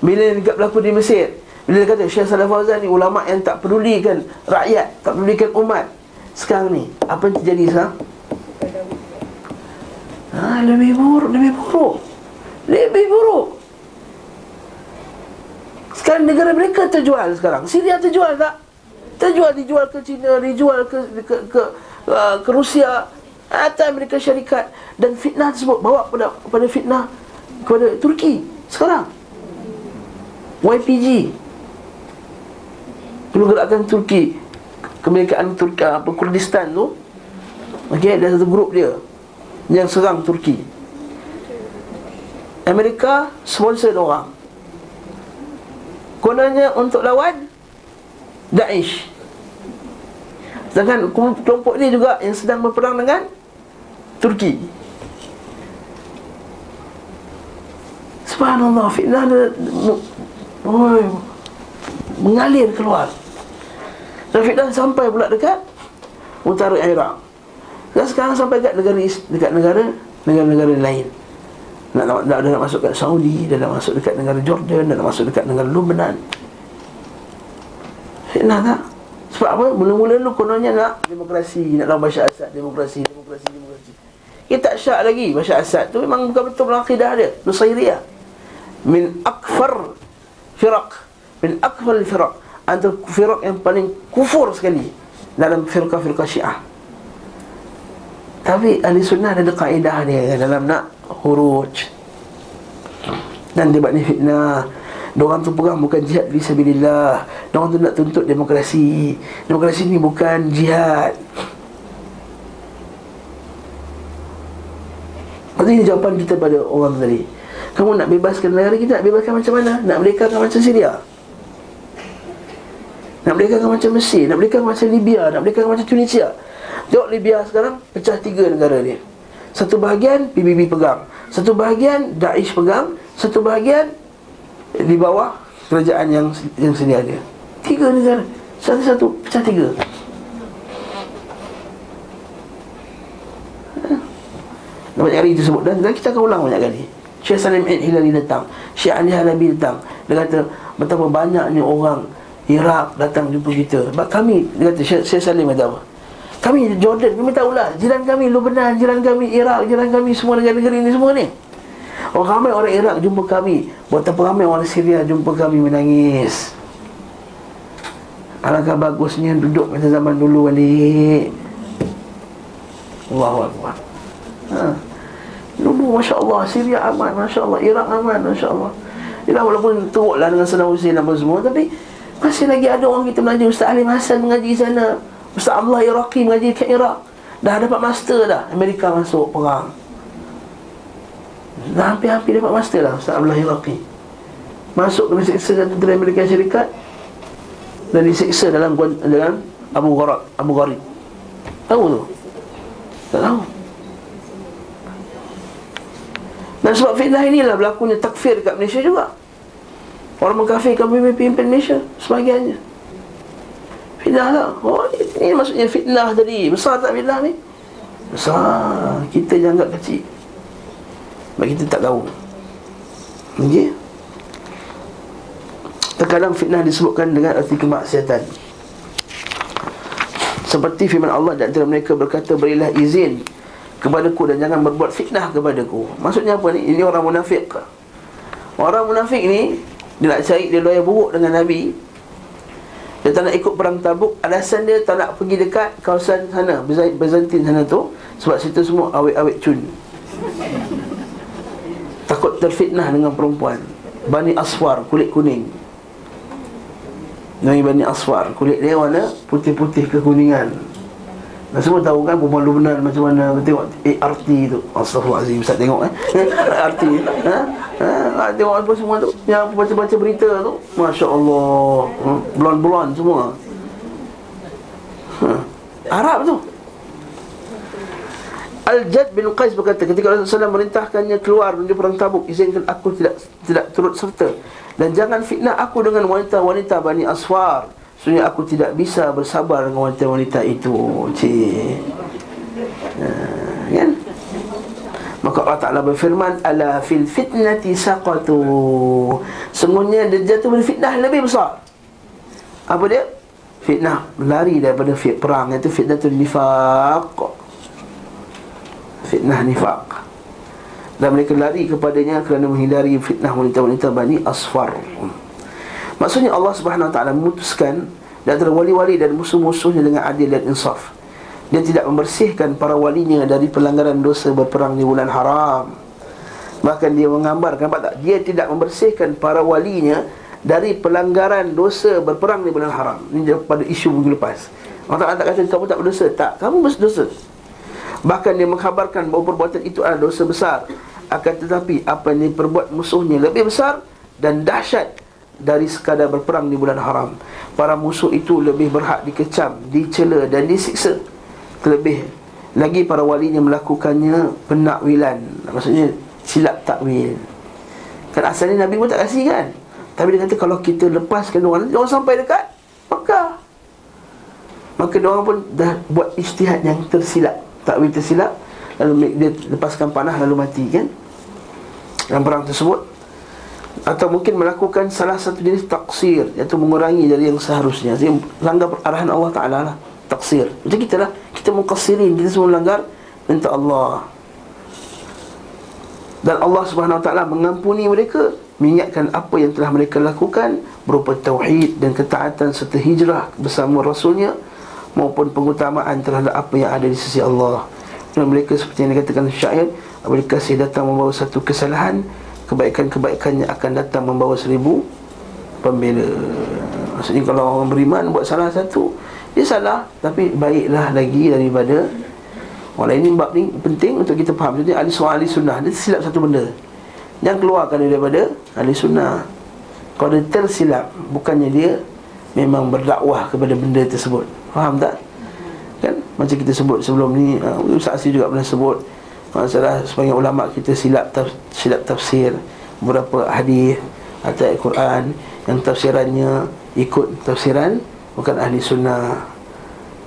Bila berlaku di Mesir Bila dia kata Syekh Salih Fawzan ni ulama' yang tak pedulikan Rakyat Tak pedulikan umat. Sekarang ni Apa yang terjadi sekarang? Ha, lebih buruk, lebih buruk. Lebih buruk. Sekarang negara mereka terjual sekarang. Syria terjual tak? Terjual, dijual ke China, dijual ke ke, ke, uh, ke Rusia. Atau Amerika Syarikat. Dan fitnah tersebut bawa pada, pada fitnah Kepada Turki Sekarang. YPG Pergerakan Turki kemerdekaan Turki apa Kurdistan tu okey ada satu grup dia yang serang Turki. Amerika sponsor orang. Kononnya untuk lawan Daesh. Sedangkan kelompok ni juga yang sedang berperang dengan Turki. Subhanallah fitnah dia mengalir keluar dan fitnah sampai pula dekat utara Iraq. Dan sekarang sampai dekat negara dekat negara negara-negara lain. Nak nak, nak, nak masuk dekat Saudi, dan nak masuk dekat negara Jordan, dan nak masuk dekat negara Lebanon. Fitnah tak? Sebab apa? Mula-mula dulu kononnya nak demokrasi, nak lawan Bashar Assad, demokrasi, demokrasi, demokrasi. Kita tak syak lagi Bashar Assad tu memang bukan betul akidah dia, Nusairiyah. Min akfar firaq, min akfar firaq. Antara firak yang paling kufur sekali dalam firqah-firqah syiah. Tapi ahli sunnah ada kaedah dia dalam nak huruj dan debat ni fitnah. Diorang tu pegang bukan jihad Fisabilillah Diorang tu nak tuntut demokrasi. Demokrasi ni bukan jihad. Lepas ini jawapan kita pada orang tadi. Kamu nak bebaskan negara kita Nak bebaskan macam mana? Nak merdekakan macam Syria Nak merdekakan macam Mesir Nak merdekakan macam Libya Nak merdekakan macam Tunisia. Tengok Libya sekarang Pecah tiga negara ni. Satu bahagian PBB pegang Satu bahagian Daesh pegang Satu bahagian Di bawah Kerajaan yang yang sedia dia. Tiga negara. Satu-satu Pecah tiga. Banyak kali itu sebut dan, dan kita akan ulang banyak kali. Syekh Salim Aid Hilali datang. Syekh Ali Halabi datang. Dia kata Betapa banyaknya orang Iraq datang jumpa kita. Sebab kami Dia kata Syekh Salim kata apa? Kami Jordan Kami tahulah Jiran kami Lebanon Jiran kami Iraq Jiran kami Semua negara-negara ini semua ni. Orang ramai orang Iraq jumpa kami. Betapa ramai orang Syria jumpa kami menangis. Alangkah bagusnya duduk macam zaman dulu balik Allahu Akbar. Ha. Dulu Masya Allah Syria aman Masya Allah Iraq aman Masya Allah Yalah walaupun teruklah dengan Saddam Hussein apa semua Tapi masih lagi ada orang kita mengaji Ustaz Alim Hassan mengaji sana. Ustaz Allah Iraqi mengaji ke Iraq. Dah dapat master dah. Amerika masuk perang. Dah hampir-hampir dapat master lah Ustaz Allah Iraqi. Masuk kena siksa satu dari Amerika Syarikat Dan disiksa dalam dalam Abu Gharib Abu Gharib Tahu tu? Tak tahu. Dan sebab fitnah inilah berlakunya takfir dekat Malaysia juga Orang mengkafirkan pemimpin Malaysia Sebagiannya Fitnah lah Oh ini, maksudnya fitnah tadi Besar tak fitnah ni? Besar Kita jangan anggap kecil Sebab kita tak tahu Okay Terkadang fitnah disebutkan dengan arti kemaksiatan Seperti firman Allah dan antara mereka berkata Berilah izin kepadaku dan jangan berbuat fitnah kepadaku. Maksudnya apa ni? Ini orang munafik. Orang munafik ni dia nak cari dia doa buruk dengan Nabi. Dia tak nak ikut perang Tabuk, alasan dia tak nak pergi dekat kawasan sana, Byzantine sana tu sebab situ semua awet-awet cun. Takut terfitnah dengan perempuan. Bani Aswar kulit kuning. Nabi Bani Aswar kulit dia warna putih-putih kekuningan. Dan semua tahu kan perempuan Lubnan macam mana Tengok ART tu Astaghfirullahaladzim Ustaz tengok eh ART ha? Ha? ha? Tengok apa semua tu Yang baca-baca berita tu Masya Allah ha? Blond-blond semua ha? Arab tu Al-Jad bin Qais berkata Ketika Rasulullah merintahkannya keluar Menuju perang tabuk Izinkan aku tidak tidak turut serta Dan jangan fitnah aku dengan wanita-wanita Bani Aswar Sebenarnya aku tidak bisa bersabar dengan wanita-wanita itu Cik. Ha, Kan? Maka Allah Ta'ala berfirman Ala fil fitnati saqatu. Sungguhnya dia jatuh pada fitnah lebih besar. Apa dia? Fitnah. Lari daripada fit perang. Itu fitnah tu nifaq. Fitnah nifaq. Dan mereka lari kepadanya kerana menghindari fitnah wanita-wanita Bani Asfar Maksudnya Allah Subhanahu Wa Taala memutuskan di antara wali-wali dan musuh-musuhnya dengan adil dan insaf. Dia tidak membersihkan para walinya dari pelanggaran dosa berperang di bulan haram. Bahkan dia menggambarkan nampak tak? Dia tidak membersihkan para walinya dari pelanggaran dosa berperang di bulan haram. Ini pada isu minggu lepas. Allah tak kata kamu tak berdosa. Tak, kamu berdosa. Bahkan dia mengkhabarkan bahawa perbuatan itu adalah dosa besar. Akan tetapi apa yang diperbuat musuhnya lebih besar dan dahsyat dari sekadar berperang di bulan haram. Para musuh itu lebih berhak dikecam, dicela dan disiksa. Terlebih lagi para walinya melakukannya penakwilan. Maksudnya silap takwil. Kan asalnya Nabi pun tak kasih kan? Tapi dia kata kalau kita lepaskan orang Dia orang sampai dekat Maka Maka orang pun dah buat istihad yang tersilap. Takwil tersilap Lalu dia lepaskan panah lalu mati kan? Dalam perang tersebut atau mungkin melakukan salah satu jenis taksir iaitu mengurangi dari yang seharusnya. Jadi langgar arahan Allah Taala lah taksir. Macam kita lah. Kita muqassirin kita semua melanggar minta Allah. Dan Allah Subhanahu Wa Taala mengampuni mereka mengingatkan apa yang telah mereka lakukan berupa tauhid dan ketaatan serta hijrah bersama rasulnya maupun pengutamaan terhadap apa yang ada di sisi Allah. Kerana mereka seperti yang dikatakan syair Apabila kasih datang membawa satu kesalahan Kebaikan-kebaikannya akan datang membawa seribu Pembela. Maksudnya kalau orang beriman buat salah satu Dia salah. Tapi baiklah lagi daripada Orang lain. Ini bab ni penting untuk kita faham. Jadi ahli sunnah, ahli sunnah Dia silap satu benda. Yang keluarkan daripada ahli sunnah. Kalau dia tersilap Bukannya dia memang berdakwah kepada benda tersebut. Faham tak? Kan? Macam kita sebut sebelum ni uh, Ustaz Asri juga pernah sebut Masalah sebagian ulama kita silap taf, silap tafsir beberapa hadis atau Al-Quran yang tafsirannya ikut tafsiran bukan ahli sunnah.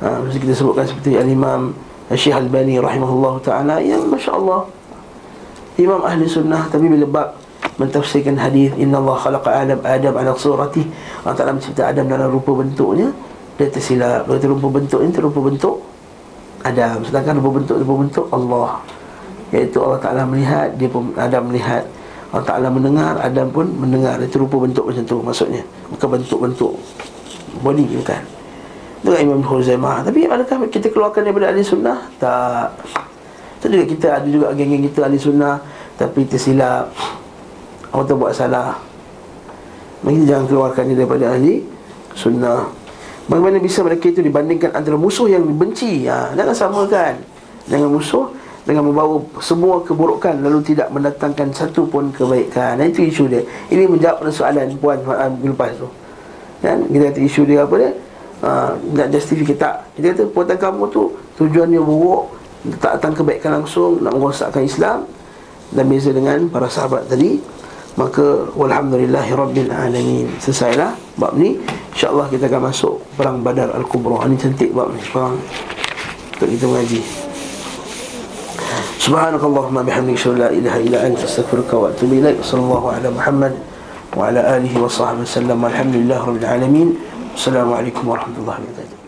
Ha, kita sebutkan seperti Al-Imam Syekh Al-Bani rahimahullah taala yang masya-Allah imam ahli sunnah. Tapi bila bab mentafsirkan hadis inna Allah khalaqa Adam Adam ala surati Allah Taala mencipta Adam dalam rupa bentuknya dia tersilap. Dia rupa bentuk ini rupa bentuk Adam. Sedangkan rupa bentuk rupa bentuk Allah Iaitu Allah Ta'ala melihat Dia pun Adam melihat. Allah Ta'ala mendengar Adam pun mendengar. Itu rupa bentuk macam tu maksudnya. Bukan bentuk-bentuk Body bukan. Itu kan Imam Huzaimah. Tapi adakah kita keluarkan daripada ahli sunnah? Tak. Itu juga kita ada juga geng-geng kita ahli sunnah. Tapi tersilap. Allah tu buat salah. Maka jangan keluarkan dia daripada ahli sunnah. Bagaimana bisa mereka itu dibandingkan antara musuh yang dibenci? Ha, Jangan samakan. Dengan musuh dengan membawa semua keburukan lalu tidak mendatangkan satu pun kebaikan. Nah, itu isu dia. Ini menjawab soalan puan lepas tu. Kan? Kita kata isu dia apa dia? Ha, nak justifikasi tak. Kita kata perbuatan kamu tu tujuannya buruk, tak datang kebaikan langsung, nak merosakkan Islam dan beza dengan para sahabat tadi. Maka walhamdulillahi rabbil alamin. Selesailah bab ni. Insya-Allah kita akan masuk perang Badar Al-Kubra. Ini cantik bab ni. Perang untuk kita mengaji. سبحانك اللهم بحمدك اشهد لا اله الا انت استغفرك واتوب اليك صلى الله على محمد وعلى اله وصحبه وسلم والحمد لله رب العالمين السلام عليكم ورحمه الله وبركاته